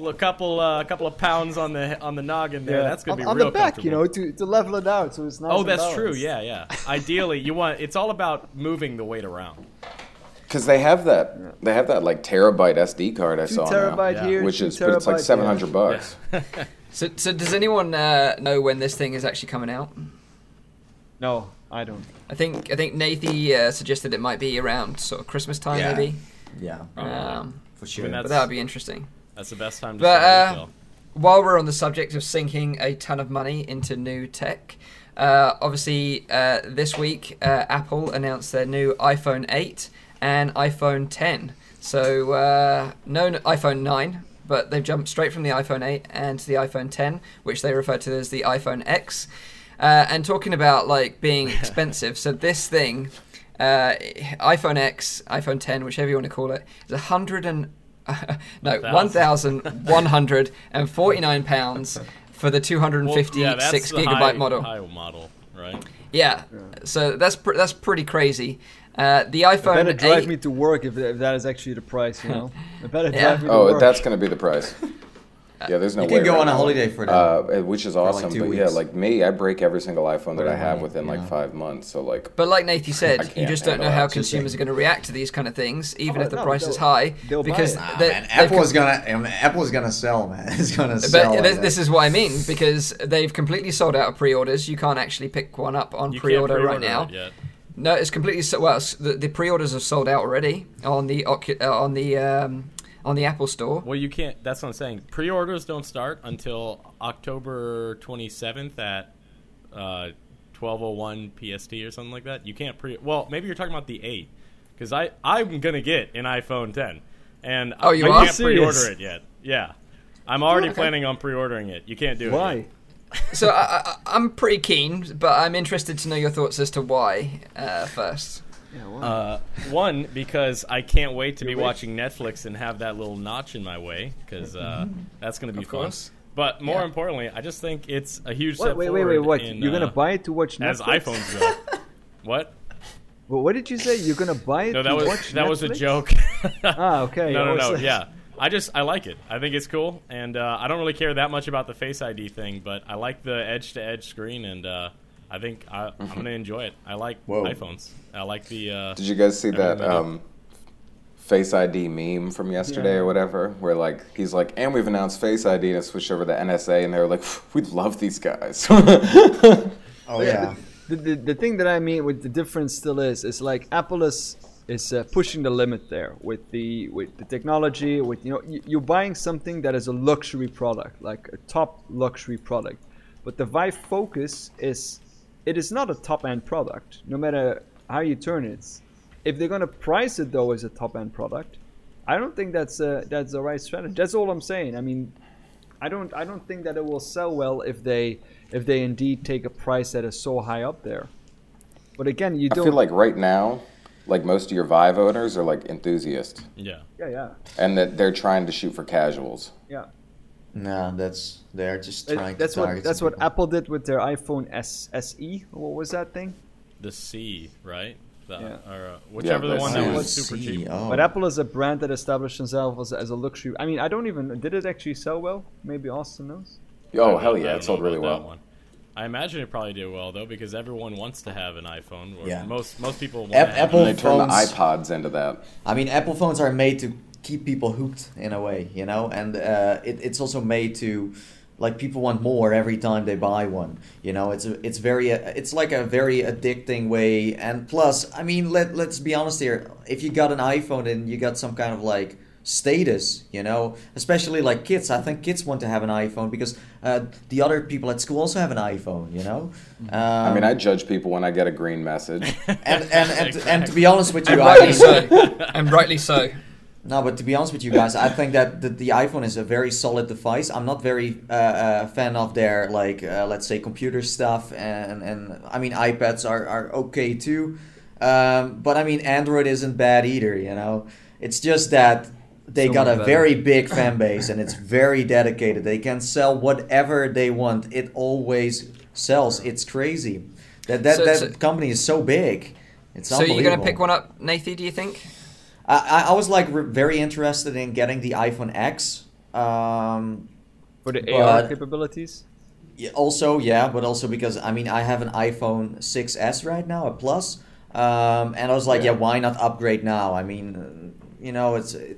[SPEAKER 5] A couple, uh, a couple of pounds on the on the noggin there. That's gonna
[SPEAKER 1] on,
[SPEAKER 5] be
[SPEAKER 1] on
[SPEAKER 5] real
[SPEAKER 1] the back, you know, to, to level it out so it's nice.
[SPEAKER 5] Oh,
[SPEAKER 1] and
[SPEAKER 5] that's true. Yeah, yeah. Ideally, you want. It's all about moving the weight around.
[SPEAKER 3] Because they have that, they have that like terabyte SD card I
[SPEAKER 1] Two
[SPEAKER 3] saw
[SPEAKER 1] terabyte
[SPEAKER 3] now,
[SPEAKER 1] here,
[SPEAKER 3] which
[SPEAKER 1] two
[SPEAKER 3] is, but it's like
[SPEAKER 1] seven hundred
[SPEAKER 3] seven
[SPEAKER 1] there.
[SPEAKER 3] hundred bucks. <laughs>
[SPEAKER 4] So, so does anyone uh, know when this thing is actually coming out?
[SPEAKER 1] No, I don't.
[SPEAKER 4] I think I think Nathie uh, suggested it might be around sort of Christmas time,
[SPEAKER 2] Yeah.
[SPEAKER 4] maybe.
[SPEAKER 2] Yeah.
[SPEAKER 4] Um,
[SPEAKER 2] For sure.
[SPEAKER 5] I mean,
[SPEAKER 4] but that would be interesting.
[SPEAKER 5] That's the best time to
[SPEAKER 4] But,
[SPEAKER 5] start
[SPEAKER 4] uh. While we're on the subject of sinking a ton of money into new tech, uh, obviously uh, this week uh, Apple announced their new iPhone 8 and iPhone 10. So uh, no n- iPhone 9, but they've jumped straight from the iPhone 8 and to the iPhone 10, which they refer to as the iPhone X. Uh, and talking about like being <laughs> expensive, so this thing, uh, iPhone X, iPhone 10, whichever you want to call it, is a hundred and <laughs> no one thousand one hundred and forty nine pounds <laughs> for the two hundred and
[SPEAKER 5] Well, yeah, that's the
[SPEAKER 4] gigabyte
[SPEAKER 5] high,
[SPEAKER 4] model.
[SPEAKER 5] High model, right?
[SPEAKER 4] Yeah, so that's pr- that's pretty crazy. Uh, the
[SPEAKER 1] It
[SPEAKER 4] iPhone
[SPEAKER 1] better drive
[SPEAKER 4] 8
[SPEAKER 1] me to work if, if that is actually the price. You know, <laughs> it better
[SPEAKER 4] Yeah.
[SPEAKER 1] drive me to
[SPEAKER 3] Oh,
[SPEAKER 1] work.
[SPEAKER 3] that's going to be the price. <laughs> Yeah, there's no
[SPEAKER 2] You
[SPEAKER 3] way.
[SPEAKER 2] can go
[SPEAKER 3] right
[SPEAKER 2] on a holiday for that.
[SPEAKER 3] uh, which is awesome.
[SPEAKER 2] two
[SPEAKER 3] but yeah, like me, I break every single iPhone that I
[SPEAKER 2] Whatever,
[SPEAKER 3] have within
[SPEAKER 2] yeah.
[SPEAKER 3] like five months. So like,
[SPEAKER 4] But like Nathan <laughs>
[SPEAKER 3] I
[SPEAKER 4] said, you just don't know how
[SPEAKER 3] that.
[SPEAKER 4] consumers are going to react to these kind of things, even
[SPEAKER 1] Oh,
[SPEAKER 4] if the
[SPEAKER 1] no,
[SPEAKER 4] price is high, because.
[SPEAKER 2] Nah, man, Apple is gonna Apple is gonna sell, man. It's gonna sell.
[SPEAKER 4] But
[SPEAKER 2] I
[SPEAKER 4] this, this is what I mean because they've completely sold out of pre-orders. You can't actually pick one up on
[SPEAKER 5] You can't
[SPEAKER 4] pre-order right
[SPEAKER 5] pre-order
[SPEAKER 4] now.
[SPEAKER 5] It yet.
[SPEAKER 4] No, it's completely so, well. The, the pre-orders have sold out already on the Ocu- uh, on the um, on the Apple Store.
[SPEAKER 5] Well, you can't. That's what I'm saying. Pre-orders don't start until October 27th at uh, 12:01 PST or something like that. You can't pre. Well, maybe you're talking about the eight, because I I'm gonna get an iPhone 10, and
[SPEAKER 4] Oh, you
[SPEAKER 5] I can't
[SPEAKER 1] Serious?
[SPEAKER 5] pre-order it yet. Yeah, I'm already
[SPEAKER 4] Okay.
[SPEAKER 5] planning on pre-ordering it. You can't do it.
[SPEAKER 1] Why?
[SPEAKER 5] Yet.
[SPEAKER 4] So I, I, I'm pretty keen, but I'm interested to know your thoughts as to why uh, first.
[SPEAKER 1] Yeah, why?
[SPEAKER 5] Uh, one because I can't wait to be
[SPEAKER 1] You're rich.
[SPEAKER 5] watching Netflix and have that little notch in my way because uh, that's going to be
[SPEAKER 4] Of
[SPEAKER 5] fun.
[SPEAKER 4] course.
[SPEAKER 5] But more
[SPEAKER 4] Yeah.
[SPEAKER 5] importantly, I just think it's a huge
[SPEAKER 1] What?
[SPEAKER 5] step
[SPEAKER 1] Wait, wait,
[SPEAKER 5] forward.
[SPEAKER 1] wait, what?
[SPEAKER 5] in,
[SPEAKER 1] You're gonna
[SPEAKER 5] uh,
[SPEAKER 1] buy it to watch Netflix?
[SPEAKER 5] as iPhones go. <laughs> what?
[SPEAKER 1] Well, what did you say? You're gonna buy it
[SPEAKER 5] No,
[SPEAKER 1] to
[SPEAKER 5] that was
[SPEAKER 1] watch
[SPEAKER 5] that was a joke.
[SPEAKER 1] Ah, okay. <laughs>
[SPEAKER 5] no,
[SPEAKER 1] I
[SPEAKER 5] no, no. Yeah, I just I like it. I think it's cool, and uh, I don't really care that much about the Face ID thing, but I like the edge-to-edge screen, and uh, I think I, I'm gonna enjoy it. I like
[SPEAKER 2] Whoa.
[SPEAKER 5] iPhones. I like the. Uh,
[SPEAKER 3] did you guys see that um, Face ID meme from yesterday
[SPEAKER 1] Yeah.
[SPEAKER 3] or whatever? Where like he's like, and we've announced Face ID, and it switched over to NSA, and they were like, <laughs> we love these guys. <laughs>
[SPEAKER 2] oh yeah.
[SPEAKER 1] The, the, the thing that I mean with the difference still is it's like Apple is is uh, pushing the limit there with the with the technology with you know you, you're buying something that is a luxury product like a top luxury product. But the Vive Focus is it is not a top end product no matter how you turn it. If they're gonna price it though as a top end product I don't think that's uh, that's the right strategy. That's all I'm saying. I mean I don't I don't think that it will sell well if they if they indeed take a price that is so high up there. But again, you don't I
[SPEAKER 3] feel like right now, like most of your Vive owners are like enthusiasts,
[SPEAKER 5] yeah.
[SPEAKER 1] yeah yeah
[SPEAKER 3] and that they're trying to shoot for casuals.
[SPEAKER 1] yeah.
[SPEAKER 2] No, that's they're just
[SPEAKER 1] It-
[SPEAKER 2] trying
[SPEAKER 1] that's
[SPEAKER 2] to
[SPEAKER 1] what
[SPEAKER 2] target
[SPEAKER 1] that's
[SPEAKER 2] some
[SPEAKER 1] what
[SPEAKER 2] people.
[SPEAKER 1] Apple did with their iPhone S SE. What was that thing?
[SPEAKER 5] The C, right? The,
[SPEAKER 1] Yeah.
[SPEAKER 5] Or uh, whichever
[SPEAKER 3] the
[SPEAKER 5] the one
[SPEAKER 3] C.
[SPEAKER 5] that was super
[SPEAKER 2] C,
[SPEAKER 5] cheap.
[SPEAKER 2] Oh.
[SPEAKER 1] But Apple is a brand that established themselves as, as a luxury. I mean, I don't even did it actually sell well? Maybe Austin knows.
[SPEAKER 3] Oh hell yeah, it sold really
[SPEAKER 5] about that
[SPEAKER 3] well.
[SPEAKER 5] one. I imagine it probably did well though because everyone wants to have an iPhone. Or
[SPEAKER 2] Yeah.
[SPEAKER 5] Most most people want
[SPEAKER 2] Ap-
[SPEAKER 5] to have
[SPEAKER 2] Apple
[SPEAKER 3] And they turn the iPods into that.
[SPEAKER 2] I mean, Apple phones are made to keep people hooked in a way, you know, and uh, it, it's also made to like people want more every time they buy one. You know, it's a, it's very uh, it's like a very addicting way. And plus, I mean, let let's be honest here. If you got an iPhone and you got some kind of like status, you know, especially like kids. I think kids want to have an iPhone because uh, the other people at school also have an iPhone. You know, um,
[SPEAKER 3] I mean, I judge people when I get a green message. <laughs>
[SPEAKER 2] and and and, and to be honest with you,
[SPEAKER 4] And
[SPEAKER 2] I
[SPEAKER 4] rightly
[SPEAKER 2] mean-
[SPEAKER 4] so. And rightly so.
[SPEAKER 2] No, but to be honest with you guys, I think that the, the iPhone is a very solid device. I'm not very uh, uh, fan of their like uh, let's say computer stuff, and and I mean iPads are are okay too, um, but I mean Android isn't bad either. You know, it's just that they
[SPEAKER 1] So
[SPEAKER 2] got a
[SPEAKER 1] better.
[SPEAKER 2] very big fan <coughs> base and it's very dedicated. They can sell whatever they want. It always sells. It's crazy. That that
[SPEAKER 4] So-
[SPEAKER 2] that
[SPEAKER 4] so-
[SPEAKER 2] company is so big. It's
[SPEAKER 4] So you're gonna pick one up, Nathie? Do you think?
[SPEAKER 2] I, I- I was like re- very interested in getting the iPhone X. Um,
[SPEAKER 1] For the
[SPEAKER 2] But-
[SPEAKER 1] AR capabilities.
[SPEAKER 2] yeah, also, yeah, but also because I mean I have an iPhone 6s right now, a Plus, um, and I was like, yeah.
[SPEAKER 3] Yeah.
[SPEAKER 2] why not upgrade now? I mean, uh, you know, it's it,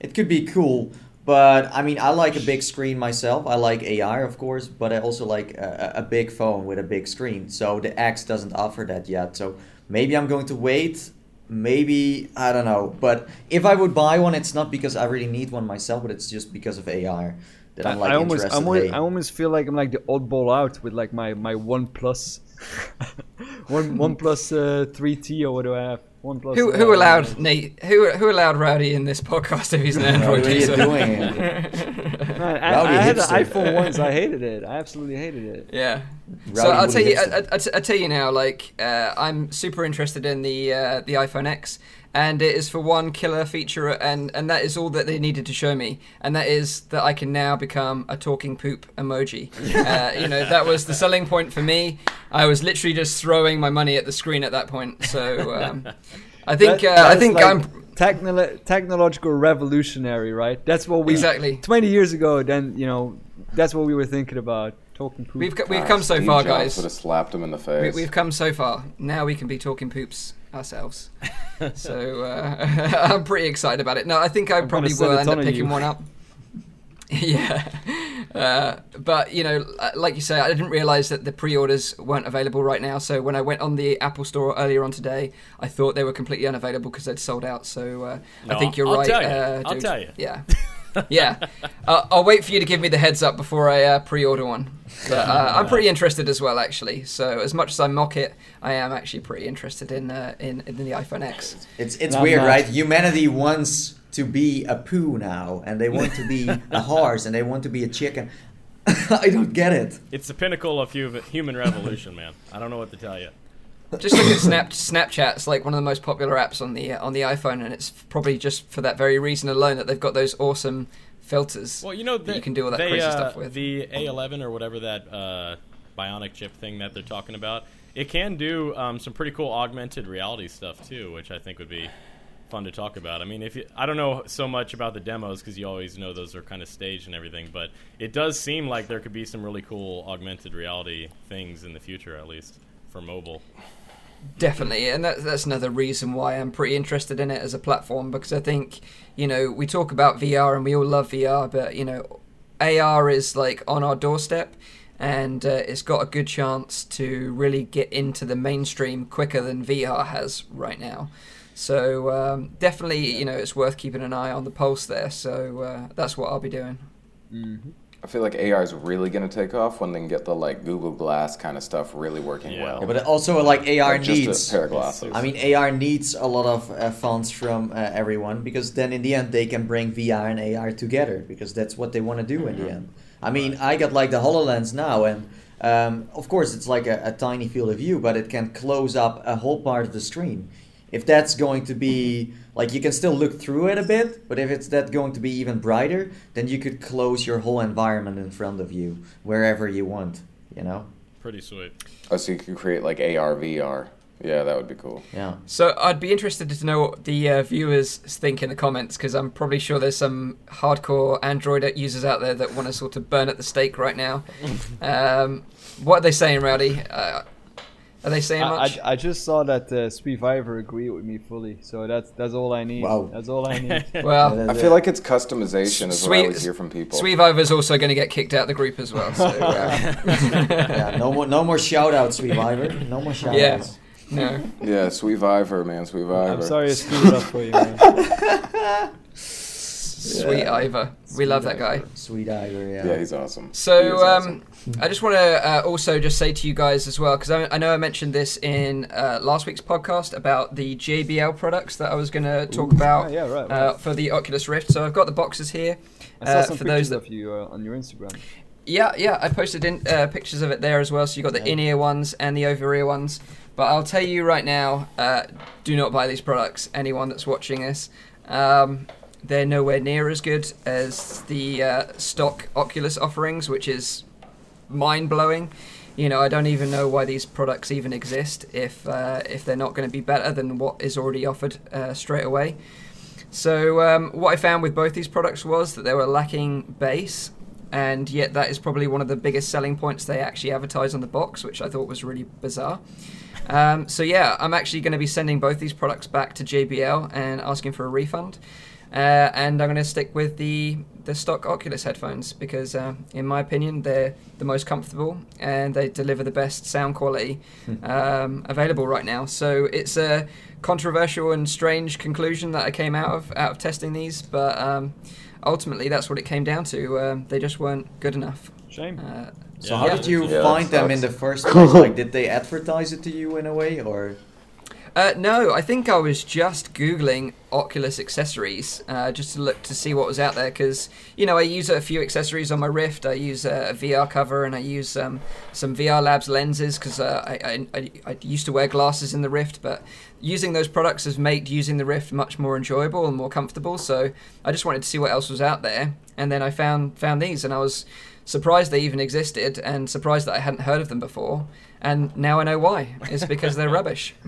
[SPEAKER 2] it could be cool, but I mean, I like a big screen myself. I like AR, of course, but I also like a, a big phone with a big screen. So the X doesn't offer that yet. So maybe I'm going to wait. Maybe I don't know, but if I would buy one, it's not because I really need one myself, but it's just because of AR that I'm like
[SPEAKER 1] I almost,
[SPEAKER 2] interested.
[SPEAKER 1] I almost,
[SPEAKER 2] hey.
[SPEAKER 1] I almost feel like I'm like the oddball out with like my my <laughs> One Plus, One One Plus uh, three T or what do I have? One Plus.
[SPEAKER 4] Who who allowed Nate? Who who allowed Rowdy in this podcast if he's an <laughs> Android
[SPEAKER 2] what are you
[SPEAKER 4] user?
[SPEAKER 2] doing? <laughs> <laughs>
[SPEAKER 1] Man, I,
[SPEAKER 2] Rowdy
[SPEAKER 1] I had an iPhone once. I hated it. I absolutely hated it.
[SPEAKER 4] Yeah. so I'll tell you, I,
[SPEAKER 2] hipster.
[SPEAKER 4] I, I t- I tell you now, like uh, I'm super interested in the uh, the iPhone X, and it is for one killer feature, and and that is all that they needed to show me, and that is that I can now become a talking poop emoji. <laughs> uh, you know, that was the selling point for me. I was literally just throwing my money at the screen at that point. So um, I think
[SPEAKER 1] That-
[SPEAKER 4] uh, I think
[SPEAKER 1] like
[SPEAKER 4] I'm
[SPEAKER 1] technolo- technological revolutionary, right? That's what we
[SPEAKER 4] Exactly.
[SPEAKER 1] 20 years ago. Then you know, that's what we were thinking about. Talking poop.
[SPEAKER 4] we've co- we've come so
[SPEAKER 3] Steve
[SPEAKER 4] far,
[SPEAKER 3] Jobs
[SPEAKER 4] guys.
[SPEAKER 3] would have slapped him in the
[SPEAKER 4] We,
[SPEAKER 3] face.
[SPEAKER 4] we've come so far. Now we can be talking poops ourselves. so uh, <laughs> I'm pretty excited about it. No, I think I
[SPEAKER 1] I'm
[SPEAKER 4] probably will end up picking
[SPEAKER 1] you.
[SPEAKER 4] one up. <laughs> yeah, uh, but you know, uh, like you say, I didn't realize that the pre-orders weren't available right now. So when I went on the Apple Store earlier on today, I thought they were completely unavailable because they'd sold out. So uh, I think you're
[SPEAKER 5] I'll
[SPEAKER 4] right.
[SPEAKER 5] tell you.
[SPEAKER 4] Uh,
[SPEAKER 5] I'll tell you.
[SPEAKER 4] Yeah. <laughs> yeah, uh, I'll wait for you to give me the heads up before I uh, pre-order one. But uh, I'm pretty interested as well, actually. So as much as I mock it, I am actually pretty interested in uh, in, in the iPhone X.
[SPEAKER 2] It's it's
[SPEAKER 1] Not
[SPEAKER 2] weird,
[SPEAKER 1] much.
[SPEAKER 2] right? Humanity wants to be a poo now, and they want to be <laughs> a horse, and they want to be a chicken. <laughs> I don't get it.
[SPEAKER 5] It's the pinnacle of hu- human revolution, man. I don't know what to tell you.
[SPEAKER 4] Just look at Snap Snapchat. It's like one of the most popular apps on the uh, on the iPhone, and it's probably just for that very reason alone that they've got those awesome filters.
[SPEAKER 5] Well, you know,
[SPEAKER 4] that you can do all that
[SPEAKER 5] they,
[SPEAKER 4] crazy
[SPEAKER 5] uh,
[SPEAKER 4] stuff with.
[SPEAKER 5] The A11 or whatever that uh, bionic chip thing that they're talking about, it can do um, some pretty cool augmented reality stuff too, which I think would be fun to talk about. I mean, if you, I don't know so much about the demos because you always know those are kind of staged and everything, but it does seem like there could be some really cool augmented reality things in the future, at least for mobile.
[SPEAKER 4] Definitely, and that's that's another reason why I'm pretty interested in it as a platform because I think you know we talk about VR and we all love VR, but you know AR is like on our doorstep, and uh, it's got a good chance to really get into the mainstream quicker than VR has right now. So um, definitely, you know, it's worth keeping an eye on the pulse there. So uh, that's what I'll be doing.
[SPEAKER 3] I feel like AR is really going to take off when they can get the like Google Glass kind of stuff really working
[SPEAKER 5] Yeah.
[SPEAKER 3] well.
[SPEAKER 2] Yeah, but also like AR
[SPEAKER 3] Like, just
[SPEAKER 2] needs.
[SPEAKER 3] a pair of glasses.
[SPEAKER 2] I mean, AR needs a lot of uh, funds from uh, everyone because then in the end they can bring VR and AR together because that's what they want to do in the end. I mean, I got like the Hololens now, and um, of course it's like a, a tiny field of view, but it can close up a whole part of the screen. If that's going to be like you can still look through it a bit, but if it's that going to be even brighter, then you could close your whole environment in front of you wherever you want. You know.
[SPEAKER 5] Pretty sweet.
[SPEAKER 3] oh, so you can create like AR VR. Yeah, that would be cool.
[SPEAKER 2] Yeah.
[SPEAKER 4] So I'd be interested to know what the uh, viewers think in the comments because I'm probably sure there's some hardcore Android users out there that want to sort of burn at the stake right now. <laughs> um, what are they saying, Rowdy? Uh, are they saying
[SPEAKER 1] I,
[SPEAKER 4] much?
[SPEAKER 1] I, I just saw that uh, SweViver agreed with me fully, so that's that's all I need.
[SPEAKER 2] Wow.
[SPEAKER 1] That's all I need. <laughs>
[SPEAKER 4] well,
[SPEAKER 3] I feel like it's customization is what I
[SPEAKER 4] Sweet-
[SPEAKER 3] always hear from people.
[SPEAKER 4] SweViver's also going to get kicked out of the group as well. So, <laughs> uh,
[SPEAKER 2] yeah. No more, no more shout outs, Survivor. No more shout
[SPEAKER 4] Yeah.
[SPEAKER 2] outs.
[SPEAKER 4] no.
[SPEAKER 3] Yeah, SweViver, man, Sweeviver.
[SPEAKER 1] I'm sorry I screwed <laughs> it up for you, man.
[SPEAKER 4] Sweet Ivor. We love that guy.
[SPEAKER 2] Sweet Ivor, yeah.
[SPEAKER 3] Yeah, he's awesome. He is
[SPEAKER 4] So,
[SPEAKER 3] awesome.
[SPEAKER 4] um, I just want to uh, also just say to you guys as well, because I, I know I mentioned this in uh, last week's podcast about the JBL products that I was going to talk about
[SPEAKER 1] right, yeah, right,
[SPEAKER 4] Uh, for the Oculus Rift. So I've got the boxes here.
[SPEAKER 1] I saw
[SPEAKER 4] uh,
[SPEAKER 1] some
[SPEAKER 4] for
[SPEAKER 1] pictures
[SPEAKER 4] those that,
[SPEAKER 1] of you uh, on your Instagram.
[SPEAKER 4] yeah, yeah, I posted in uh, pictures of it there as well. So you got the
[SPEAKER 2] Yeah.
[SPEAKER 4] in-ear ones and the over-ear ones. But I'll tell you right now, uh, do not buy these products. Anyone that's watching this, um, they're nowhere near as good as the uh, stock Oculus offerings, which is mind blowing. You know, I don't even know why these products even exist if uh, if they're not going to be better than what is already offered uh, straight away. So um, what I found with both these products was that they were lacking bass, and yet that is probably one of the biggest selling points they actually advertise on the box, which I thought was really bizarre. Um, so yeah, I'm actually going to be sending both these products back to JBL and asking for a refund. Uh, and I'm going to stick with the the stock Oculus headphones because, uh, in my opinion, they're the most comfortable and they deliver the best sound quality um, available right now. So it's a controversial and strange conclusion that I came out of out of testing these, but um, ultimately that's what it came down to. Um, they just weren't good enough.
[SPEAKER 1] Shame.
[SPEAKER 4] Uh,
[SPEAKER 2] So
[SPEAKER 5] Yeah.
[SPEAKER 2] how did you
[SPEAKER 3] Yeah,
[SPEAKER 2] find them in the first place? <laughs> like, did they advertise it to you in a way, or
[SPEAKER 4] Uh, no, I think I was just googling Oculus accessories uh, just to look to see what was out there because you know I use a few accessories on my Rift. I use a, VR cover and I use um, some VR Labs lenses because uh, I, I, I used to wear glasses in the Rift, but using those products has made using the Rift much more enjoyable and more comfortable. So I just wanted to see what else was out there, and then I found found these, and I was surprised they even existed and surprised that I hadn't heard of them before. And now I know why. It's because they're <laughs> rubbish. <laughs>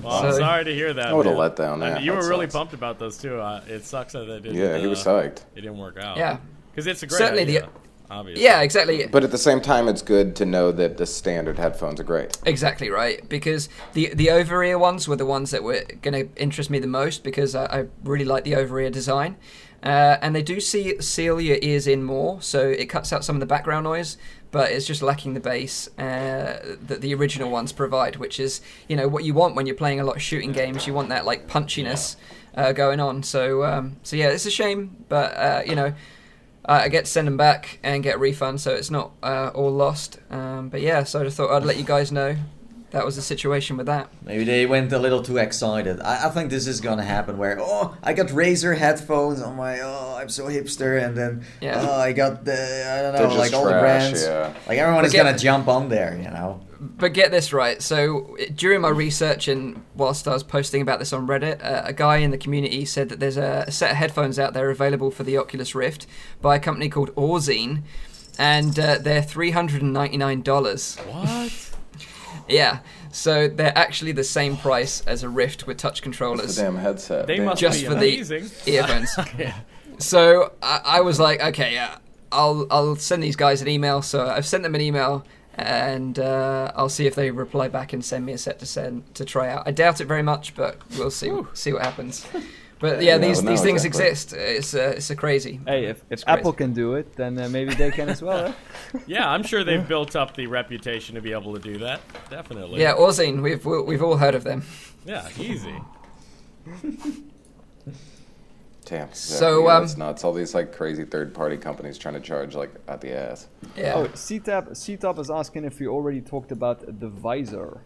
[SPEAKER 5] Well, I'm sorry to hear that.
[SPEAKER 3] What a
[SPEAKER 5] man.
[SPEAKER 3] letdown,
[SPEAKER 5] I mean, you
[SPEAKER 3] that
[SPEAKER 5] were really
[SPEAKER 3] sucks.
[SPEAKER 5] pumped about those too. Uh, it sucks that they didn't.
[SPEAKER 3] Yeah, he was
[SPEAKER 5] uh,
[SPEAKER 3] psyched.
[SPEAKER 5] It didn't work out.
[SPEAKER 4] Yeah.
[SPEAKER 5] because it's a great
[SPEAKER 4] Certainly the-
[SPEAKER 5] obviously.
[SPEAKER 4] Yeah, exactly.
[SPEAKER 3] But at the same time, it's good to know that the standard headphones are great.
[SPEAKER 4] Exactly right, because the the over ear ones were the ones that were going to interest me the most because I, I really like the over ear design, uh, and they do see seal your ears in more, so it cuts out some of the background noise, but it's just lacking the bass uh, that the original ones provide, which is you know what you want when you're playing a lot of shooting games. You want that like punchiness uh, going on. So um, so yeah, it's a shame, but uh, you know. I get to send them back and get a refund, so it's not uh, all lost. Um, but yeah, so I just thought I'd let you guys know that was the situation with that.
[SPEAKER 2] maybe they went a little too excited? I, I think this is gonna happen. Where oh, I got Razer headphones on my oh, I'm so hipster, and then
[SPEAKER 4] Yeah.
[SPEAKER 2] oh, I got the I don't
[SPEAKER 3] They're
[SPEAKER 2] know,
[SPEAKER 3] just
[SPEAKER 2] like all the brands.
[SPEAKER 3] yeah.
[SPEAKER 2] Like everyone is
[SPEAKER 4] get-
[SPEAKER 2] gonna jump on there, you know.
[SPEAKER 4] But get this right. So during my research and whilst I was posting about this on Reddit, uh, a guy in the community said that there's a, a set of headphones out there available for the Oculus Rift by a company called Orzine, and uh, they're three hundred and ninety nine dollars.
[SPEAKER 5] What?
[SPEAKER 4] Yeah, so they're actually the same price as a Rift with touch controllers.
[SPEAKER 3] the damn headset.
[SPEAKER 5] They
[SPEAKER 3] Damn.
[SPEAKER 5] must
[SPEAKER 4] Just
[SPEAKER 5] be
[SPEAKER 4] for the-
[SPEAKER 5] amazing.
[SPEAKER 4] earphones. <laughs> So I, I was like, okay, yeah, I'll I'll send these guys an email. So I've sent them an email, and uh, I'll see if they reply back and send me a set to send to try out. I doubt it very much, but we'll see see what happens. <laughs> But yeah,
[SPEAKER 3] Yeah,
[SPEAKER 4] these
[SPEAKER 3] no,
[SPEAKER 4] these things
[SPEAKER 3] exactly.
[SPEAKER 4] exist. It's uh, it's a crazy.
[SPEAKER 1] Hey, if, if
[SPEAKER 4] It's crazy.
[SPEAKER 1] Apple can do it, then uh, maybe they can as well. <laughs>
[SPEAKER 5] Yeah, I'm sure they've built up the reputation to be able to do that. Definitely.
[SPEAKER 4] Yeah, Orzine, we've we- we've all heard of them.
[SPEAKER 5] Yeah, easy. <laughs>
[SPEAKER 3] Damn.
[SPEAKER 4] So,
[SPEAKER 3] yeah,
[SPEAKER 4] um,
[SPEAKER 3] it's nuts. All these like crazy third-party companies trying to charge like at the ass.
[SPEAKER 4] Yeah.
[SPEAKER 1] Oh, CTAP, CTAP is asking if we already talked about the visor.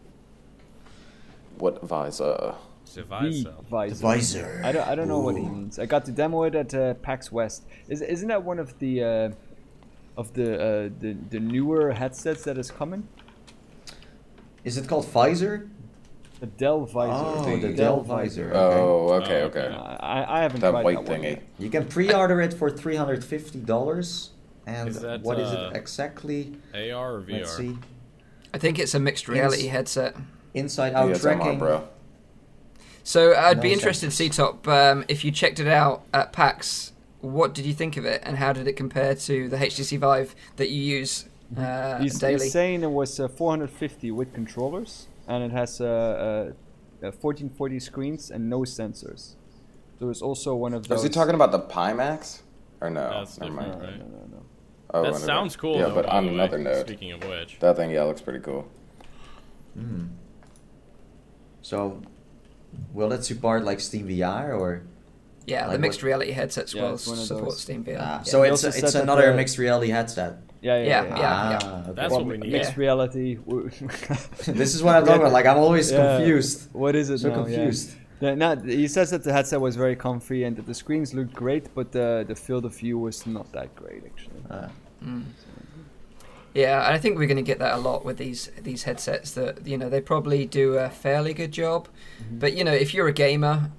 [SPEAKER 3] What visor?
[SPEAKER 1] The
[SPEAKER 5] Devise
[SPEAKER 1] visor.
[SPEAKER 2] visor.
[SPEAKER 1] I don't, I don't know what he means. I got to demo it at uh, PAX West. Is, isn't that one of the uh, of the, uh, the the newer headsets that is coming?
[SPEAKER 2] Is it called Visor?
[SPEAKER 1] The Dell visor.
[SPEAKER 2] Oh,
[SPEAKER 3] the
[SPEAKER 2] the Dell Visor. Okay.
[SPEAKER 3] Oh, okay,
[SPEAKER 5] Oh,
[SPEAKER 3] okay.
[SPEAKER 5] okay.
[SPEAKER 1] I, I haven't
[SPEAKER 3] That
[SPEAKER 1] tried
[SPEAKER 3] white
[SPEAKER 1] that one
[SPEAKER 3] thingy.
[SPEAKER 1] yet.
[SPEAKER 2] You can pre-order it for three hundred fifty dollars. And
[SPEAKER 5] Is that,
[SPEAKER 2] what is
[SPEAKER 5] uh,
[SPEAKER 2] it exactly?
[SPEAKER 5] AR or VR?
[SPEAKER 2] Let's see.
[SPEAKER 4] I think it's a mixed reality headset.
[SPEAKER 2] Inside out
[SPEAKER 3] yeah, it's
[SPEAKER 2] tracking.
[SPEAKER 3] MR, bro.
[SPEAKER 4] So I'd
[SPEAKER 2] No
[SPEAKER 4] be interested, C-Top, um, if you checked it out at PAX, what did you think of it, and how did it compare to the HTC Vive that you use uh,
[SPEAKER 1] He's,
[SPEAKER 4] daily?
[SPEAKER 1] he's saying it was uh, 450 with controllers, and it has uh, uh, uh, 1440 screens and no sensors. There was also one of those.
[SPEAKER 3] Was he talking about the Pimax? Or no?
[SPEAKER 5] That's
[SPEAKER 3] Never mind.
[SPEAKER 5] right?
[SPEAKER 1] No, no, no.
[SPEAKER 3] Oh,
[SPEAKER 5] that sounds cool.
[SPEAKER 3] Yeah,
[SPEAKER 5] though,
[SPEAKER 3] but on
[SPEAKER 5] the way,
[SPEAKER 3] another note,
[SPEAKER 5] Speaking of which,
[SPEAKER 3] that thing, yeah, looks pretty cool.
[SPEAKER 2] Hmm. So, will it support like Steam VR or?
[SPEAKER 4] yeah, the mixed
[SPEAKER 2] what-
[SPEAKER 4] reality headsets
[SPEAKER 1] Yeah,
[SPEAKER 4] will
[SPEAKER 1] it's one of
[SPEAKER 4] support. Steam VR.
[SPEAKER 2] Ah,
[SPEAKER 4] Yeah.
[SPEAKER 2] so it's
[SPEAKER 1] also
[SPEAKER 2] it's another
[SPEAKER 1] the-
[SPEAKER 2] mixed reality headset.
[SPEAKER 1] Yeah, yeah,
[SPEAKER 4] Yeah,
[SPEAKER 1] yeah.
[SPEAKER 4] yeah.
[SPEAKER 2] Ah, okay.
[SPEAKER 5] That's
[SPEAKER 1] Well,
[SPEAKER 5] what we need.
[SPEAKER 1] Mixed reality. <laughs> <laughs>
[SPEAKER 2] this is what I'm talking about. Like I'm always
[SPEAKER 1] Yeah.
[SPEAKER 2] confused.
[SPEAKER 1] What is it
[SPEAKER 2] So
[SPEAKER 1] now?
[SPEAKER 2] Confused.
[SPEAKER 1] Yeah, no, he says that the headset was very comfy and that the screens looked great, but the the field of view was not that great actually.
[SPEAKER 2] Ah.
[SPEAKER 4] Mm. Yeah, and I think we're going to get that a lot with these these headsets. That you know they probably do a fairly good job,
[SPEAKER 1] Mm-hmm.
[SPEAKER 4] but you know if you're a gamer,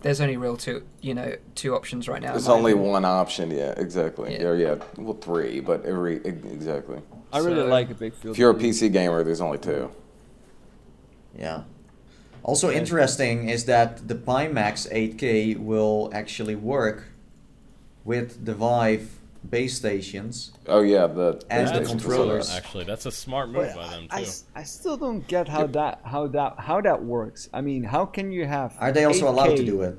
[SPEAKER 4] there's only real two you know two options right now. in
[SPEAKER 3] There's only
[SPEAKER 4] opinion.
[SPEAKER 3] one option, yeah, exactly.
[SPEAKER 4] Yeah.
[SPEAKER 3] Yeah, yeah, well, three, but every exactly.
[SPEAKER 1] I really
[SPEAKER 5] So-
[SPEAKER 1] like a big field.
[SPEAKER 3] If you're a. PC gamer, there's only two.
[SPEAKER 2] Yeah. Also interesting is that the Pimax 8K will actually work with the Vive base stations.
[SPEAKER 3] Oh yeah, the
[SPEAKER 2] And the
[SPEAKER 3] PlayStation
[SPEAKER 2] controllers.
[SPEAKER 3] facility.
[SPEAKER 5] Actually, that's a smart move
[SPEAKER 1] But
[SPEAKER 5] by them
[SPEAKER 1] I,
[SPEAKER 5] too.
[SPEAKER 1] s- I still don't get how that how that how that works. I mean, how can you have?
[SPEAKER 2] Are they also allowed to do it?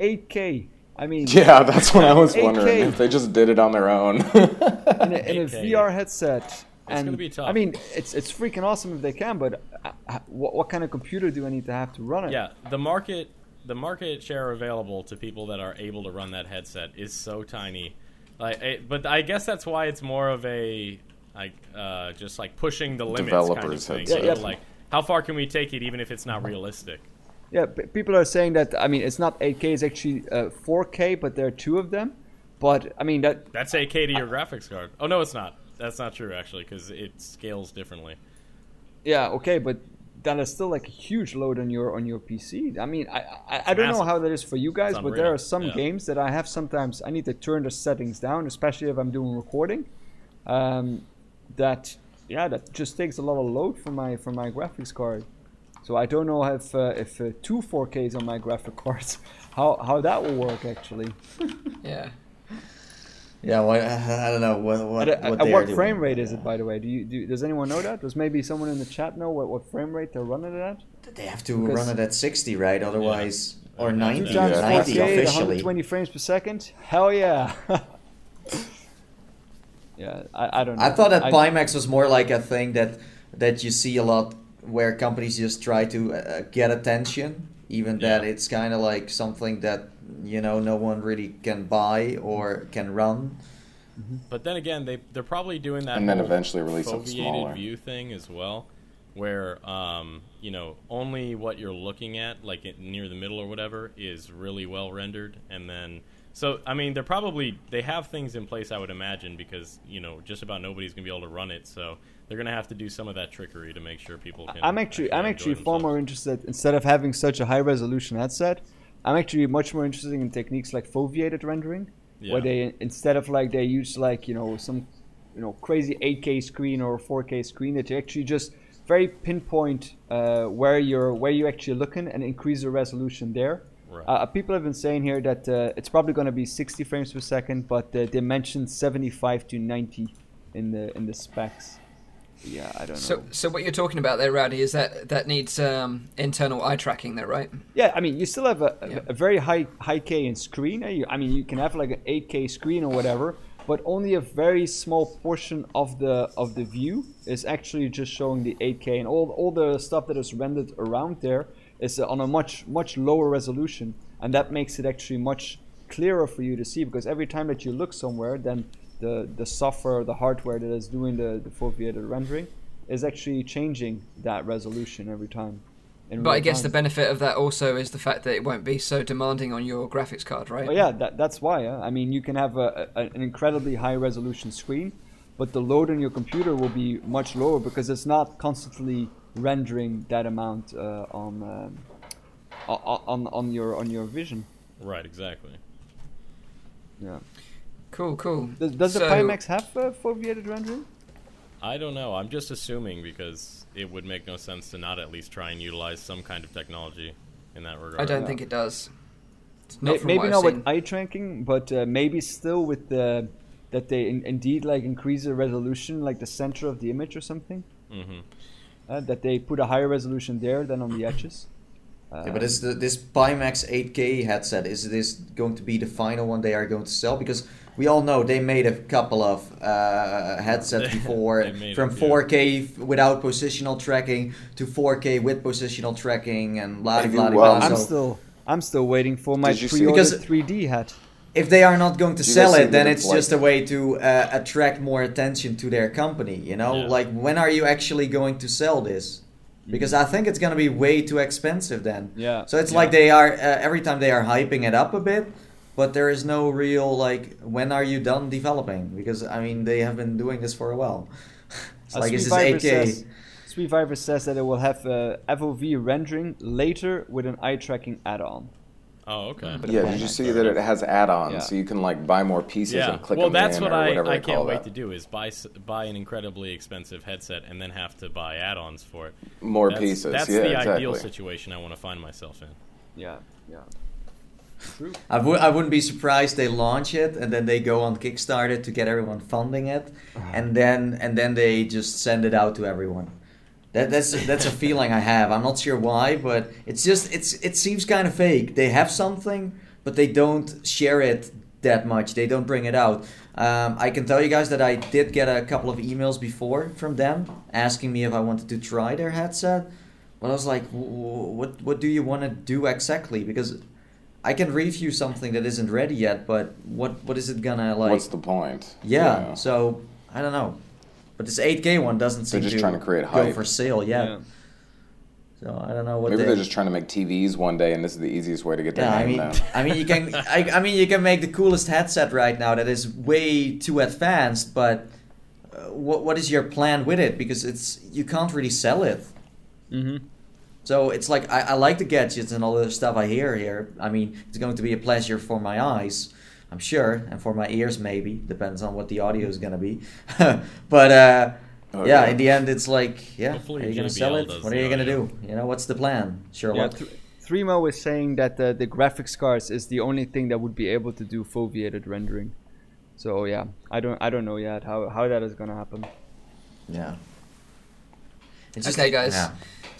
[SPEAKER 1] 8K. I mean, <laughs>
[SPEAKER 3] Yeah, that's what I was
[SPEAKER 1] 8K.
[SPEAKER 3] wondering if they just did it on their own. <laughs>
[SPEAKER 1] in a, in a VR headset. and
[SPEAKER 5] gonna be tough.
[SPEAKER 1] I mean, it's it's freaking awesome if they can, but uh, uh, what, what kind of computer do I need to have to run it?
[SPEAKER 5] Yeah, the market the market share available to people that are able to run that headset is so tiny. Like, it, but I guess that's why it's more of a like uh, just like pushing the limits kind of
[SPEAKER 3] Developers
[SPEAKER 5] thing.
[SPEAKER 3] headset.
[SPEAKER 1] Yeah, yeah.
[SPEAKER 5] Like, how far can we take it, even if it's not realistic?
[SPEAKER 1] Yeah, p- people are saying that. I mean, it's not 8K; it's actually uh, 4K, but there are two of them. But I mean that
[SPEAKER 5] That's 8K to your graphics card. Oh no, it's not. That's not true actually, because it scales differently.
[SPEAKER 1] Yeah, okay, but that is still like a huge load on your on your PC. I mean, I I, I don't know how that is for you guys, but there are some
[SPEAKER 5] yeah.
[SPEAKER 1] games that I have sometimes I need to turn the settings down, especially if I'm doing recording. Um, that yeah, that just takes a lot of load from my from my graphics card. So I don't know if uh, if uh, two 4Ks on my graphic <laughs> cards, how how that will work actually. <laughs>
[SPEAKER 4] Yeah.
[SPEAKER 2] Yeah, well, I don't know what what,
[SPEAKER 1] At,
[SPEAKER 2] what,
[SPEAKER 1] at
[SPEAKER 2] they are
[SPEAKER 1] what
[SPEAKER 2] doing.
[SPEAKER 1] frame rate is it, by the way? Do you do? Does anyone know that? Does maybe someone in the chat know what, what frame rate they're running it at?
[SPEAKER 2] They have to
[SPEAKER 1] Because-
[SPEAKER 2] run it at 60, right? Otherwise, or 90,
[SPEAKER 1] Two times
[SPEAKER 3] Yeah.
[SPEAKER 2] 90
[SPEAKER 1] 4K
[SPEAKER 2] officially.
[SPEAKER 1] 120 frames per second. Hell yeah. <laughs> yeah, I, I don't know.
[SPEAKER 2] I thought that
[SPEAKER 1] I-
[SPEAKER 2] Pimax was more like a thing that that you see a lot where companies just try to uh, get attention, even that it's kind of like something that you know no one really can buy or can run.
[SPEAKER 5] But then again, they they're probably doing that
[SPEAKER 3] And then eventually release something
[SPEAKER 5] foveated
[SPEAKER 3] smaller.
[SPEAKER 5] view thing as well, where um, you know only what you're looking at, like near the middle or whatever, is really well rendered, and then so I mean they're probably they have things in place I would imagine because you know just about nobody's gonna be able to run it, so they're gonna have to do some of that trickery to make sure people can.
[SPEAKER 1] I'm actually, I'm actually far
[SPEAKER 5] themselves.
[SPEAKER 1] more interested. Instead of having such a high resolution headset, I'm actually much more interested in techniques like foveated rendering,
[SPEAKER 5] Yeah.
[SPEAKER 1] where they instead of like they use like you know some, you know crazy 8K screen or 4K screen that you actually just very pinpoint uh, where you're where you actually looking and increase the resolution there.
[SPEAKER 5] Right.
[SPEAKER 1] Uh, people have been saying here that uh, it's probably going to be 60 frames per second, but uh, they mentioned 75 to 90 in the in the specs. Yeah, I don't know.
[SPEAKER 4] So, so what you're talking about there, Rowdy, is that that needs um, internal eye tracking, there, right?
[SPEAKER 1] Yeah, I mean, you still have a, a-
[SPEAKER 4] Yeah.
[SPEAKER 1] a very high high K in screen. You- I mean, you can have like an 8K screen or whatever, but only a very small portion of the of the view is actually just showing the 8K, and all all the stuff that is rendered around there is uh, on a much much lower resolution, and that makes it actually much clearer for you to see because every time that you look somewhere, then the the software, the hardware that is doing the the foveated rendering is actually changing that resolution every time.
[SPEAKER 4] But I guess
[SPEAKER 1] time.
[SPEAKER 4] the benefit of that also is the fact that it won't be so demanding on your graphics card, right?
[SPEAKER 1] Oh yeah, that, that's why. Uh, I mean, you can have a, a, an incredibly high resolution screen, but the load on your computer will be much lower because it's not constantly rendering that amount uh, on, um, o- on on your on your vision.
[SPEAKER 5] Right, exactly.
[SPEAKER 1] Yeah.
[SPEAKER 4] Cool, cool.
[SPEAKER 1] Does, does the
[SPEAKER 4] So-
[SPEAKER 1] Pimax have uh, foveated rendering?
[SPEAKER 5] I don't know. I'm just assuming because it would make no sense to not at least try and utilize some kind of technology in that regard.
[SPEAKER 4] I don't think it does. Not from
[SPEAKER 1] maybe not
[SPEAKER 4] seen.
[SPEAKER 1] with eye tracking, but uh, maybe still with the that they in, indeed like increase the resolution, like the center of the image or something.
[SPEAKER 5] hmm
[SPEAKER 1] Uh, that they put a higher resolution there than on the edges. Uh,
[SPEAKER 2] Yeah, but is the, this Pimax 8K headset is this going to be the final one they are going to sell? Because we all know they made a couple of uh, headsets <laughs> before, from
[SPEAKER 5] it, yeah.
[SPEAKER 2] 4K f- without positional tracking to 4K with positional tracking and blah
[SPEAKER 3] Maybe
[SPEAKER 2] blah blah.
[SPEAKER 3] well-
[SPEAKER 1] I'm
[SPEAKER 2] So
[SPEAKER 1] still I'm still waiting for my
[SPEAKER 3] Did you see-
[SPEAKER 1] pre-ordered
[SPEAKER 2] Because-
[SPEAKER 1] 3D hat.
[SPEAKER 2] if they are not going to
[SPEAKER 3] Did
[SPEAKER 2] sell it, then it's
[SPEAKER 3] it's
[SPEAKER 2] just a way to uh, attract more attention to their company. You know,
[SPEAKER 5] Yeah.
[SPEAKER 2] like when are you actually going to sell this? Because I think it's going to be way too expensive then.
[SPEAKER 1] Yeah.
[SPEAKER 2] So it's
[SPEAKER 1] yeah.
[SPEAKER 2] like they are uh, every time they are hyping it up a bit, but there is no real like when are you done developing? Because I mean they have been doing this for a while. <laughs> it's
[SPEAKER 1] Uh,
[SPEAKER 2] like is
[SPEAKER 1] Sweet
[SPEAKER 2] this
[SPEAKER 1] Viper
[SPEAKER 2] 8K?
[SPEAKER 1] says, SweViver says that it will have uh, FOV rendering later with an eye tracking add-on.
[SPEAKER 5] Oh, okay.
[SPEAKER 1] But
[SPEAKER 3] Yeah,
[SPEAKER 1] Yeah,
[SPEAKER 3] did you see that it has add-ons,
[SPEAKER 1] Yeah.
[SPEAKER 3] so you can like buy more pieces
[SPEAKER 5] Yeah.
[SPEAKER 3] and click
[SPEAKER 5] Well,
[SPEAKER 3] them
[SPEAKER 5] that's
[SPEAKER 3] in
[SPEAKER 5] what
[SPEAKER 3] or
[SPEAKER 5] I,
[SPEAKER 3] whatever
[SPEAKER 5] I
[SPEAKER 3] they call
[SPEAKER 5] can't wait
[SPEAKER 3] that.
[SPEAKER 5] to do is buy buy an incredibly expensive headset and then have to buy add-ons for it.
[SPEAKER 3] More
[SPEAKER 5] That's,
[SPEAKER 3] pieces.
[SPEAKER 5] That's
[SPEAKER 3] yeah,
[SPEAKER 5] the
[SPEAKER 3] exactly.
[SPEAKER 5] ideal situation I want to find myself in.
[SPEAKER 1] Yeah, yeah. True.
[SPEAKER 2] I would I wouldn't be surprised they launch it and then they go on Kickstarter to get everyone funding it, and then and then they just send it out to everyone. That, that's that's a feeling I have. I'm not sure why, but it's just it's it seems kind of fake. They have something, but they don't share it that much. They don't bring it out. Um, I can tell you guys that I did get a couple of emails before from them asking me if I wanted to try their headset. But I was like, "W- w- what what do you want to do exactly? Because I can review something that isn't ready yet, but what what is it gonna like?
[SPEAKER 3] What's the point?
[SPEAKER 2] yeah, So I don't know. But this 8K one doesn't seem
[SPEAKER 3] They're just
[SPEAKER 2] to
[SPEAKER 3] trying to create hype.
[SPEAKER 2] go for sale yet. So I don't know what
[SPEAKER 3] Maybe
[SPEAKER 2] they.
[SPEAKER 3] they're just trying to make TVs one day, and this is the easiest way to get their
[SPEAKER 2] yeah, I
[SPEAKER 3] name
[SPEAKER 2] mean,
[SPEAKER 3] known.
[SPEAKER 2] I mean, you can, <laughs> I, I mean, you can make the coolest headset right now that is way too advanced. But uh, what what is your plan with it? Because it's you can't really sell it.
[SPEAKER 1] Mm-hmm.
[SPEAKER 2] So it's like I, I like the gadgets and all the stuff I hear here. I mean, it's going to be a pleasure for my eyes, I'm sure, and for my ears maybe. Depends on what the audio is gonna be. <laughs> but uh,
[SPEAKER 3] Oh,
[SPEAKER 2] yeah,
[SPEAKER 3] yeah.
[SPEAKER 2] in the end, it's like, yeah,
[SPEAKER 5] Hopefully
[SPEAKER 2] are you gonna sell it? What are you gonna do? You know, what's the plan,
[SPEAKER 1] Yeah,
[SPEAKER 2] Sherlock?
[SPEAKER 1] th- Threemo was saying that the, the graphics cards is the only thing that would be able to do foveated rendering. So yeah, I don't I don't know yet how, how that is gonna happen.
[SPEAKER 2] yeah. It's just
[SPEAKER 4] Okay, guys.
[SPEAKER 2] Yeah.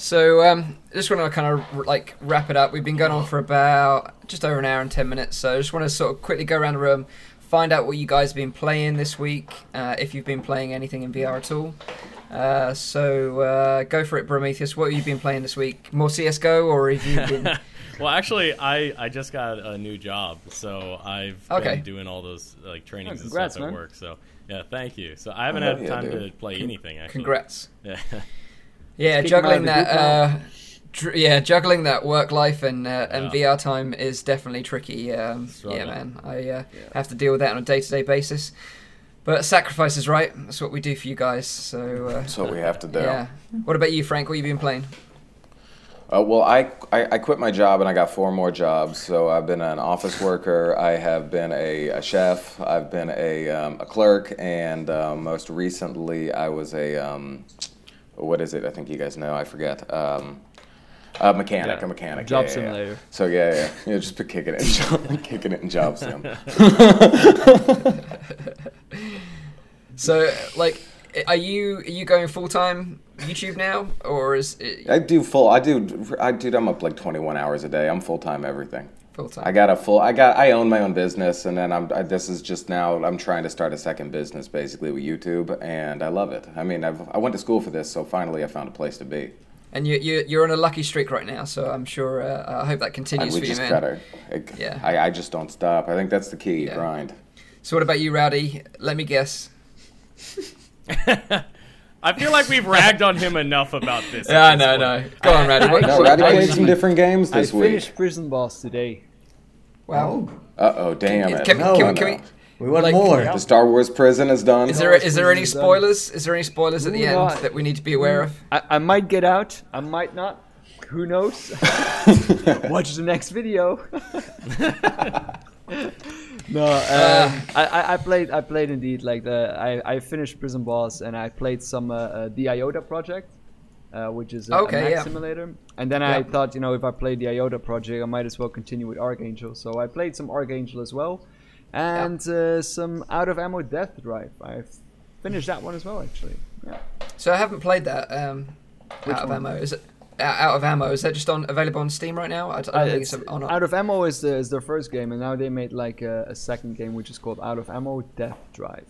[SPEAKER 4] So um, just want to kind of like wrap it up. We've been going on for about just over an hour and ten minutes. So I just want to sort of quickly go around the room, find out what you guys have been playing this week. Uh, if you've been playing anything in VR at all. Uh, so uh, go for it, Prometheus. What have you been playing this week? More CS:GO, or have you been? <laughs>
[SPEAKER 5] well, actually, I, I just got a new job, so I've
[SPEAKER 4] Okay.
[SPEAKER 5] been doing all those like trainings
[SPEAKER 1] Oh,
[SPEAKER 5] and
[SPEAKER 1] congrats,
[SPEAKER 5] stuff at
[SPEAKER 1] man.
[SPEAKER 5] work. So yeah, thank you. So I haven't
[SPEAKER 3] Oh,
[SPEAKER 5] had
[SPEAKER 3] yeah,
[SPEAKER 5] time to
[SPEAKER 3] dude.
[SPEAKER 5] play anything. Actually,
[SPEAKER 4] Congrats.
[SPEAKER 5] Yeah. <laughs>
[SPEAKER 4] Yeah,
[SPEAKER 1] Kick 'em out
[SPEAKER 4] juggling that. Uh, dr- yeah, juggling that work life and uh, and
[SPEAKER 5] Yeah.
[SPEAKER 4] VR time is definitely tricky. Um, yeah,
[SPEAKER 5] Struggle.
[SPEAKER 4] man, I uh, have to deal with that on a day to day basis. But sacrifice is right. That's what we do for you guys. So uh,
[SPEAKER 3] That's what we have to do.
[SPEAKER 4] yeah. What about you, Frank? What have you been playing?
[SPEAKER 3] Uh, well, I, I I quit my job and I got four more jobs. So I've been an office worker. I have been a, a chef. I've been a, um, a clerk, and um, most recently I was a um, what is it? I think you guys know. I forget. Um, a mechanic.
[SPEAKER 1] Yeah.
[SPEAKER 3] A mechanic.
[SPEAKER 1] Job
[SPEAKER 3] yeah, yeah, yeah.
[SPEAKER 1] simulator.
[SPEAKER 3] So yeah, yeah. Just be kicking it, in job, <laughs> kicking it in job sim. <laughs>
[SPEAKER 4] So, like, are you are you going full time YouTube now, or is it
[SPEAKER 3] I do full. I do. I do. I'm up like 21 hours a day. I'm full time everything.
[SPEAKER 4] Full time?
[SPEAKER 3] I got a full. I got. I own my own business, and then I'm. I, this is just now. I'm trying to start a second business, basically with YouTube, and I love it. I mean, I've. I went to school for this, so finally I found a place to be.
[SPEAKER 4] And you you you're on a lucky streak right now. So I'm sure. Uh, I hope that continues
[SPEAKER 3] we
[SPEAKER 4] for you,
[SPEAKER 3] just
[SPEAKER 4] man.
[SPEAKER 3] gotta. It,
[SPEAKER 4] Yeah.
[SPEAKER 3] I, I just don't stop. I think that's the key.
[SPEAKER 4] Yeah.
[SPEAKER 3] Grind.
[SPEAKER 4] So what about you, Rowdy? Let me guess. <laughs>
[SPEAKER 5] I feel like we've ragged on him enough about this.
[SPEAKER 4] Yeah,
[SPEAKER 5] this
[SPEAKER 4] no,
[SPEAKER 5] point.
[SPEAKER 4] no. Go on, Rowdy. What,
[SPEAKER 3] No,
[SPEAKER 4] what-
[SPEAKER 3] Ratty
[SPEAKER 4] what-
[SPEAKER 3] played some different games
[SPEAKER 1] I
[SPEAKER 3] this week.
[SPEAKER 1] finished Prison Boss today.
[SPEAKER 4] Wow.
[SPEAKER 3] Uh oh, damn
[SPEAKER 4] Can-
[SPEAKER 3] it!
[SPEAKER 4] can-
[SPEAKER 2] No,
[SPEAKER 4] can- can
[SPEAKER 3] no.
[SPEAKER 4] we-
[SPEAKER 2] We want
[SPEAKER 4] Like-
[SPEAKER 2] more.
[SPEAKER 3] The Star Wars prison is done.
[SPEAKER 4] Is there is there any spoilers? Is there any spoilers at the end
[SPEAKER 1] no,
[SPEAKER 4] that we need to be aware of?
[SPEAKER 1] I, I might get out. I might not. Who knows? <laughs> Watch the next video. <laughs> No, <laughs> um, I, I- I played. I played indeed. Like the I, I finished Prison Boss and I played some uh, uh, the IOTA project, uh, which is a,
[SPEAKER 4] Okay,
[SPEAKER 1] a mech
[SPEAKER 4] yeah.
[SPEAKER 1] simulator. And then I thought, you know, if I played the IOTA project, I might as well continue with Archangel. So I played some Archangel as well, and uh, some Out of Ammo Death Drive. I finished that one as well, actually. Yeah.
[SPEAKER 4] So I haven't played that. Um,
[SPEAKER 1] Which
[SPEAKER 4] out of
[SPEAKER 1] one?
[SPEAKER 4] ammo is it? Uh, Out of ammo is that just on available on Steam right now? I,
[SPEAKER 1] Uh,
[SPEAKER 4] think
[SPEAKER 1] it's-
[SPEAKER 4] it's on.
[SPEAKER 1] Out of Ammo is, the, is their first game, and now they made like a, a second game which is called Out of Ammo Death Drive,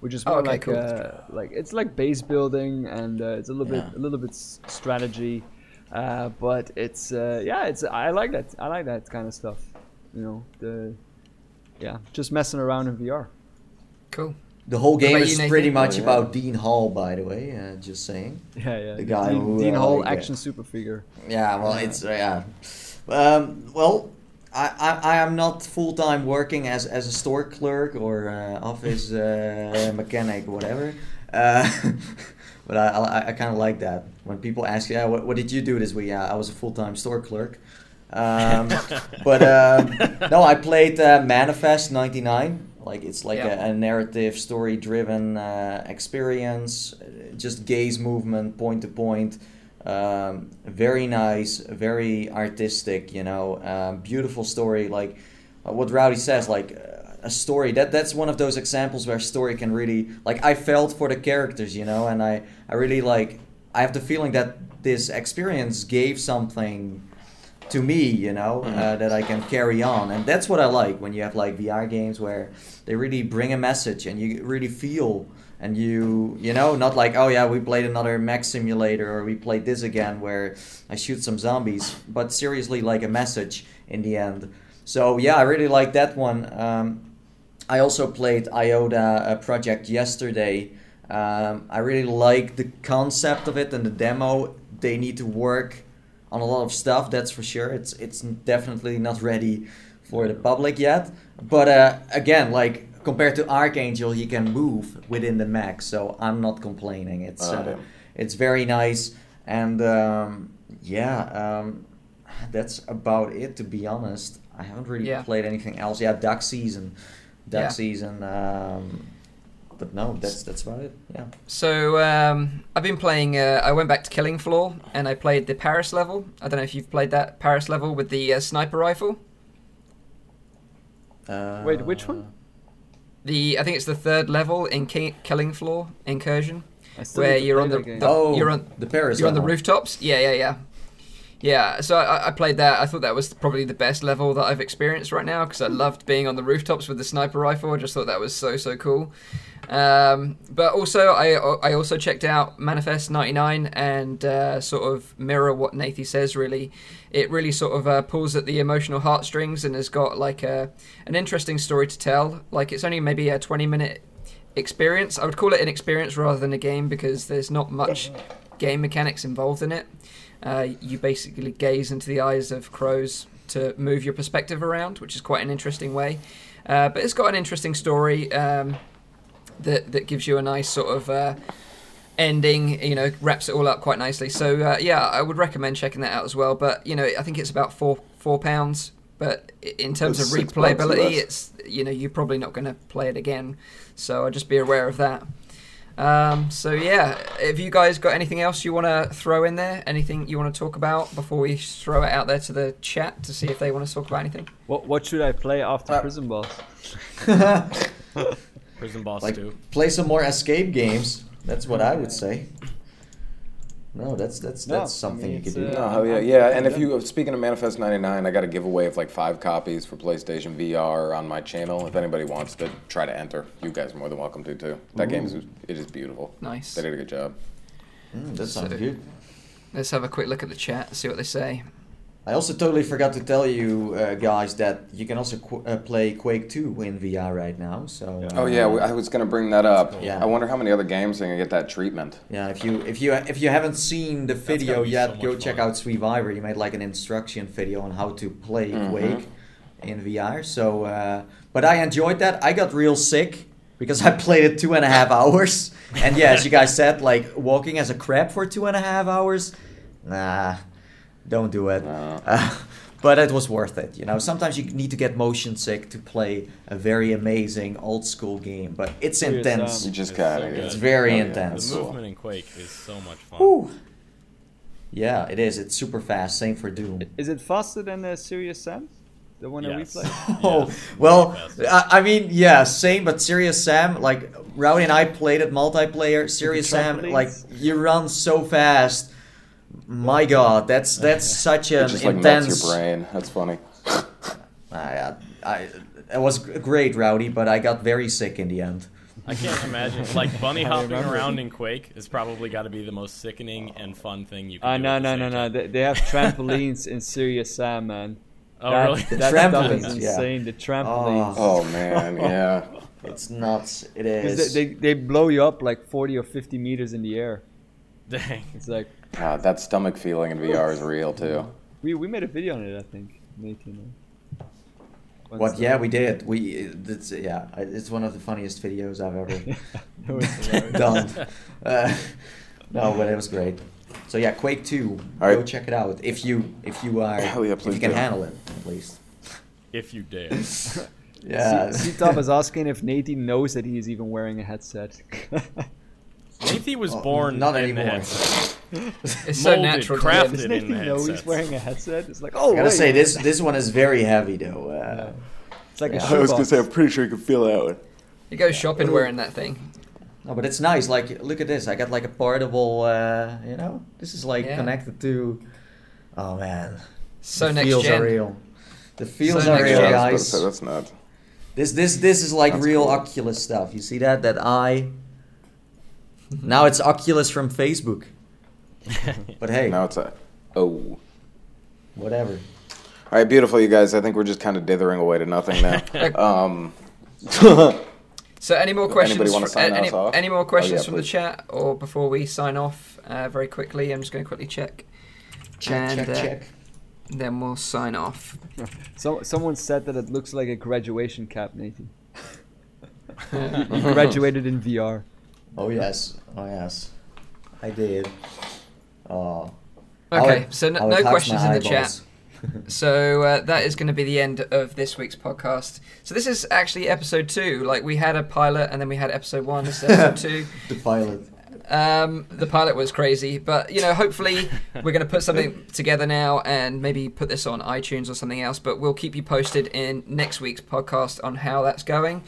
[SPEAKER 1] which is
[SPEAKER 4] Oh,
[SPEAKER 1] more
[SPEAKER 4] okay,
[SPEAKER 1] like
[SPEAKER 4] cool.
[SPEAKER 1] uh, like it's like base building and uh, it's a little
[SPEAKER 2] Yeah.
[SPEAKER 1] bit a little bit strategy, uh, but it's uh, yeah it's I like that I like that kind of stuff, you know the yeah just messing around in VR.
[SPEAKER 4] Cool.
[SPEAKER 2] The whole game is
[SPEAKER 4] you, Nathan?
[SPEAKER 2] pretty much
[SPEAKER 3] Oh, yeah.
[SPEAKER 2] about Dean Hall, by the way. Uh, just saying. <laughs>
[SPEAKER 1] Yeah, yeah.
[SPEAKER 2] The guy
[SPEAKER 1] Dean,
[SPEAKER 2] who,
[SPEAKER 1] Dean
[SPEAKER 2] uh,
[SPEAKER 1] Hall
[SPEAKER 2] like, uh,
[SPEAKER 1] action super figure.
[SPEAKER 2] Yeah, well, it's uh, yeah. Um, well, I, I, I am not full time working as, as a store clerk or uh, office uh, <laughs> mechanic, whatever. Uh, <laughs> but I, I, I kind of like that when people ask, yeah, what, what did you do this week? Yeah, I was a full time store clerk. Um, but um, no, I played uh, Manifest '99. Like it's like
[SPEAKER 4] Yeah.
[SPEAKER 2] a, a narrative, story-driven uh, experience. uh, Just gaze movement, point to point. Um, very nice, very artistic. You know, um, beautiful story. Like uh, what Rowdy says, like uh, a story. That that's one of those examples where story can really like. I felt for the characters, you know, and I I really like. I have the feeling that this experience gave something to me, you know, uh, that I can carry on, and that's what I like when you have like VR games where they really bring a message and you really feel and you you know not like oh yeah we played another mech simulator or we played this again where I shoot some zombies, but seriously like a message in the end. So yeah, I really like that one. Um, I also played IOTA project yesterday. Um, I really like the concept of it and the demo. They need to work on a lot of stuff. That's for sure. It's it's definitely not ready for the public yet. But uh, again, like compared to Archangel, you can move within the mech, so I'm not complaining. It's uh, it's very nice, and um, yeah, um, that's about it. To be honest, I haven't really
[SPEAKER 4] Yeah.
[SPEAKER 2] played anything else. Yeah, Duck Season, Duck
[SPEAKER 4] Yeah.
[SPEAKER 2] Season. Um, but no, that's that's about it. Yeah.
[SPEAKER 4] So um, I've been playing. Uh, I went back to Killing Floor and I played the Paris level. I don't know if you've played that Paris level with the uh, sniper rifle.
[SPEAKER 2] Uh,
[SPEAKER 1] Wait, which one?
[SPEAKER 4] The I think it's the third level in Ki- Killing Floor Incursion, where you're on the,
[SPEAKER 1] that
[SPEAKER 4] the-
[SPEAKER 2] Oh,
[SPEAKER 4] you're on
[SPEAKER 2] the Paris.
[SPEAKER 4] you're on the rooftops. Yeah, yeah, yeah. Yeah, so I, I played that. I thought that was probably the best level that I've experienced right now because I loved being on the rooftops with the sniper rifle. I just thought that was so so cool. Um, but also, I I also checked out Manifest '99 and uh, sort of mirror what Nathie says. Really, it really sort of uh, pulls at the emotional heartstrings and has got like a an interesting story to tell. Like it's only maybe a 20 minute experience. I would call it an experience rather than a game because there's not much <laughs> game mechanics involved in it. Uh, you basically gaze into the eyes of crows to move your perspective around, which is quite an interesting way. Uh, but it's got an interesting story um, that that gives you a nice sort of uh, ending. You know, wraps it all up quite nicely. So uh, yeah, I would recommend checking that out as well. But you know, I think it's about four four pounds. But in terms
[SPEAKER 3] That's
[SPEAKER 4] of replayability, it's you know you're probably not going to play it again. So I just be aware of that. Um, so yeah, have you guys got anything else you want to throw in there? Anything you want to talk about before we throw it out there to the chat to see if they want to talk about anything?
[SPEAKER 1] What what should I play after
[SPEAKER 2] Uh,
[SPEAKER 1] Prison Boss? <laughs>
[SPEAKER 5] Prison Boss
[SPEAKER 2] like
[SPEAKER 5] 2.
[SPEAKER 2] play some more escape games. That's what I would say. No, that's that's
[SPEAKER 1] No,
[SPEAKER 2] that's
[SPEAKER 1] I
[SPEAKER 2] something
[SPEAKER 1] mean,
[SPEAKER 2] you could do.
[SPEAKER 1] uh,
[SPEAKER 3] Oh, hell yeah, yeah. And if you, speaking of Manifest 99, I got a giveaway of like five copies for PlayStation VR on my channel. If anybody wants to try to enter, you guys are more than welcome to too. That game is, it is beautiful.
[SPEAKER 4] Nice.
[SPEAKER 3] They did a good job.
[SPEAKER 2] Mm, that sounds
[SPEAKER 4] So-
[SPEAKER 2] good.
[SPEAKER 4] Let's have a quick look at the chat, see what they say.
[SPEAKER 2] I also totally forgot to tell you uh, guys that you can also qu- uh, play Quake 2 in VR right now. So uh,
[SPEAKER 3] Oh yeah, I was gonna bring that up.
[SPEAKER 2] Yeah.
[SPEAKER 3] I wonder how many other games are gonna get that treatment.
[SPEAKER 2] Yeah, if you if you if you haven't seen the video yet,
[SPEAKER 5] so
[SPEAKER 2] go
[SPEAKER 5] much
[SPEAKER 2] check
[SPEAKER 5] fun.
[SPEAKER 2] out SweViver. He made like an instruction video on how to play
[SPEAKER 3] Mhm.
[SPEAKER 2] Quake in VR. So, uh, but I enjoyed that. I got real sick because I <laughs> played it two and a half hours. And yeah, as you guys said, like walking as a crab for two and a half hours, nah, don't do it.
[SPEAKER 3] No.
[SPEAKER 2] Uh, <laughs> but it was worth it. You know, sometimes you need to get motion sick to play a very amazing old school game, but it's
[SPEAKER 1] Serious
[SPEAKER 2] intense.
[SPEAKER 3] You just
[SPEAKER 5] It's
[SPEAKER 3] gotta.
[SPEAKER 5] so.
[SPEAKER 2] It's very
[SPEAKER 3] Oh, yeah,
[SPEAKER 2] intense.
[SPEAKER 5] The movement in Quake is so much fun.
[SPEAKER 2] Whew. Yeah, it is. It's super fast. Same for Doom.
[SPEAKER 1] Is it faster than the Serious Sam? The one that we
[SPEAKER 5] Yes.
[SPEAKER 1] played? <laughs>
[SPEAKER 2] Oh
[SPEAKER 5] Yes,
[SPEAKER 2] well. I, I mean, yeah, same. But Serious Sam, like Rowdy and I played it multiplayer. Serious Sam, like you run so fast. My God, that's that's <laughs> such
[SPEAKER 3] It
[SPEAKER 2] an
[SPEAKER 3] just like
[SPEAKER 2] intense.
[SPEAKER 3] melts your brain. That's funny. <laughs>
[SPEAKER 2] I, I, it was great, Rowdy, but I got very sick in the end.
[SPEAKER 5] I can't imagine. Like <laughs> bunny hopping around in Quake is probably got to be the most sickening and fun thing you can
[SPEAKER 1] Ah,
[SPEAKER 5] do.
[SPEAKER 1] no, no, no, no. They, they have trampolines in Serious Sam, man.
[SPEAKER 5] Oh,
[SPEAKER 1] that,
[SPEAKER 5] really?
[SPEAKER 2] The
[SPEAKER 1] That stuff
[SPEAKER 2] trampolines,
[SPEAKER 1] is
[SPEAKER 2] yeah.
[SPEAKER 1] insane. The trampoliines.
[SPEAKER 3] Oh man, yeah.
[SPEAKER 2] It's nuts. It is.
[SPEAKER 1] They, they, they blow you up like 40 or 50 meters in the air.
[SPEAKER 5] Dang.
[SPEAKER 1] It's like,
[SPEAKER 3] God, that stomach feeling in VR is real too.
[SPEAKER 1] we, we made a video on it, I think. Nathan. once,
[SPEAKER 2] what? Yeah, we did. We. It's, yeah, it's one of the funniest videos I've ever. <laughs>
[SPEAKER 1] That was hilarious. <laughs>
[SPEAKER 2] done. Uh, no, but it was great. So yeah, Quake Two.
[SPEAKER 3] All right.
[SPEAKER 2] Go check it out if you if you are
[SPEAKER 3] Hell yeah,
[SPEAKER 2] if you can
[SPEAKER 3] do.
[SPEAKER 2] handle it at least.
[SPEAKER 5] If you dare. <laughs>
[SPEAKER 2] Yeah.
[SPEAKER 1] C- C-Top is asking if Nathan knows that he is even wearing a headset.
[SPEAKER 5] Nathan was
[SPEAKER 2] Oh,
[SPEAKER 5] born
[SPEAKER 2] not
[SPEAKER 5] in the
[SPEAKER 2] anymore.
[SPEAKER 5] headset.
[SPEAKER 4] It's so
[SPEAKER 5] Molded,
[SPEAKER 4] natural to
[SPEAKER 5] crafted
[SPEAKER 4] him.
[SPEAKER 1] Does
[SPEAKER 5] in <laughs>
[SPEAKER 1] Nathan
[SPEAKER 5] the
[SPEAKER 1] know he's wearing a headset? It's like, oh,
[SPEAKER 2] I gotta
[SPEAKER 1] wait.
[SPEAKER 2] say this this one is very heavy though. Uh,
[SPEAKER 1] It's like a
[SPEAKER 2] Yeah.
[SPEAKER 1] shoebox.
[SPEAKER 3] I'm pretty sure you can feel that one.
[SPEAKER 4] You go shopping wearing that thing.
[SPEAKER 2] No, but it's nice. Like, look at this. I got like a portable. Uh, you know, this is like
[SPEAKER 4] Yeah.
[SPEAKER 2] connected to. Oh man,
[SPEAKER 4] So
[SPEAKER 2] the
[SPEAKER 4] next
[SPEAKER 2] feels
[SPEAKER 4] gen.
[SPEAKER 2] are real. The feels
[SPEAKER 4] So
[SPEAKER 2] are real,
[SPEAKER 4] gen.
[SPEAKER 2] guys.
[SPEAKER 3] That's, that's nuts.
[SPEAKER 2] This this this is like
[SPEAKER 3] That's
[SPEAKER 2] real
[SPEAKER 3] cool.
[SPEAKER 2] Oculus stuff. You see that? That eye. now it's Oculus from Facebook. <laughs> But hey,
[SPEAKER 3] Now it's a. Oh.
[SPEAKER 2] whatever.
[SPEAKER 3] All right, beautiful, you guys. I think we're just kind of dithering away to nothing now. <laughs> um,
[SPEAKER 4] So, any more questions?
[SPEAKER 3] Anybody wanna
[SPEAKER 4] fr-
[SPEAKER 3] sign
[SPEAKER 4] any,
[SPEAKER 3] us off?
[SPEAKER 4] any more
[SPEAKER 3] Oh,
[SPEAKER 4] questions
[SPEAKER 3] yeah,
[SPEAKER 4] from the chat, or before we sign off uh, very quickly? I'm just going to quickly check.
[SPEAKER 2] Check
[SPEAKER 4] And,
[SPEAKER 2] check
[SPEAKER 4] uh,
[SPEAKER 2] check.
[SPEAKER 4] Then we'll sign off.
[SPEAKER 1] So, someone said that it looks like a graduation cap, Nathan. <laughs> you graduated in VR.
[SPEAKER 2] Oh yes. Oh yes. I did. Oh.
[SPEAKER 4] Okay,
[SPEAKER 2] it-
[SPEAKER 4] so no, no questions in the chat. <laughs> So uh, that is going to be the end of this week's podcast. So this is actually episode two. Like we had a pilot, and then we had episode one. This is episode <laughs> two.
[SPEAKER 2] the pilot.
[SPEAKER 4] Um, the pilot was crazy, but you know, hopefully we're going to put something together now and maybe put this on iTunes or something else. But we'll keep you posted in next week's podcast on how that's going.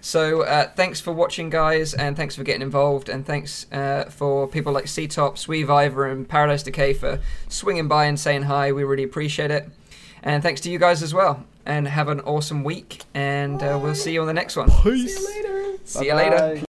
[SPEAKER 4] So uh, thanks for watching, guys, and thanks for getting involved, and thanks uh, for people like C-Top, SweViver, and Paradise Decay for swinging by and saying hi. We really appreciate it, and thanks to you guys as well. And have an awesome week, and uh, we'll see you on the next one.
[SPEAKER 5] Peace.
[SPEAKER 4] See you later.
[SPEAKER 1] See Bye-bye.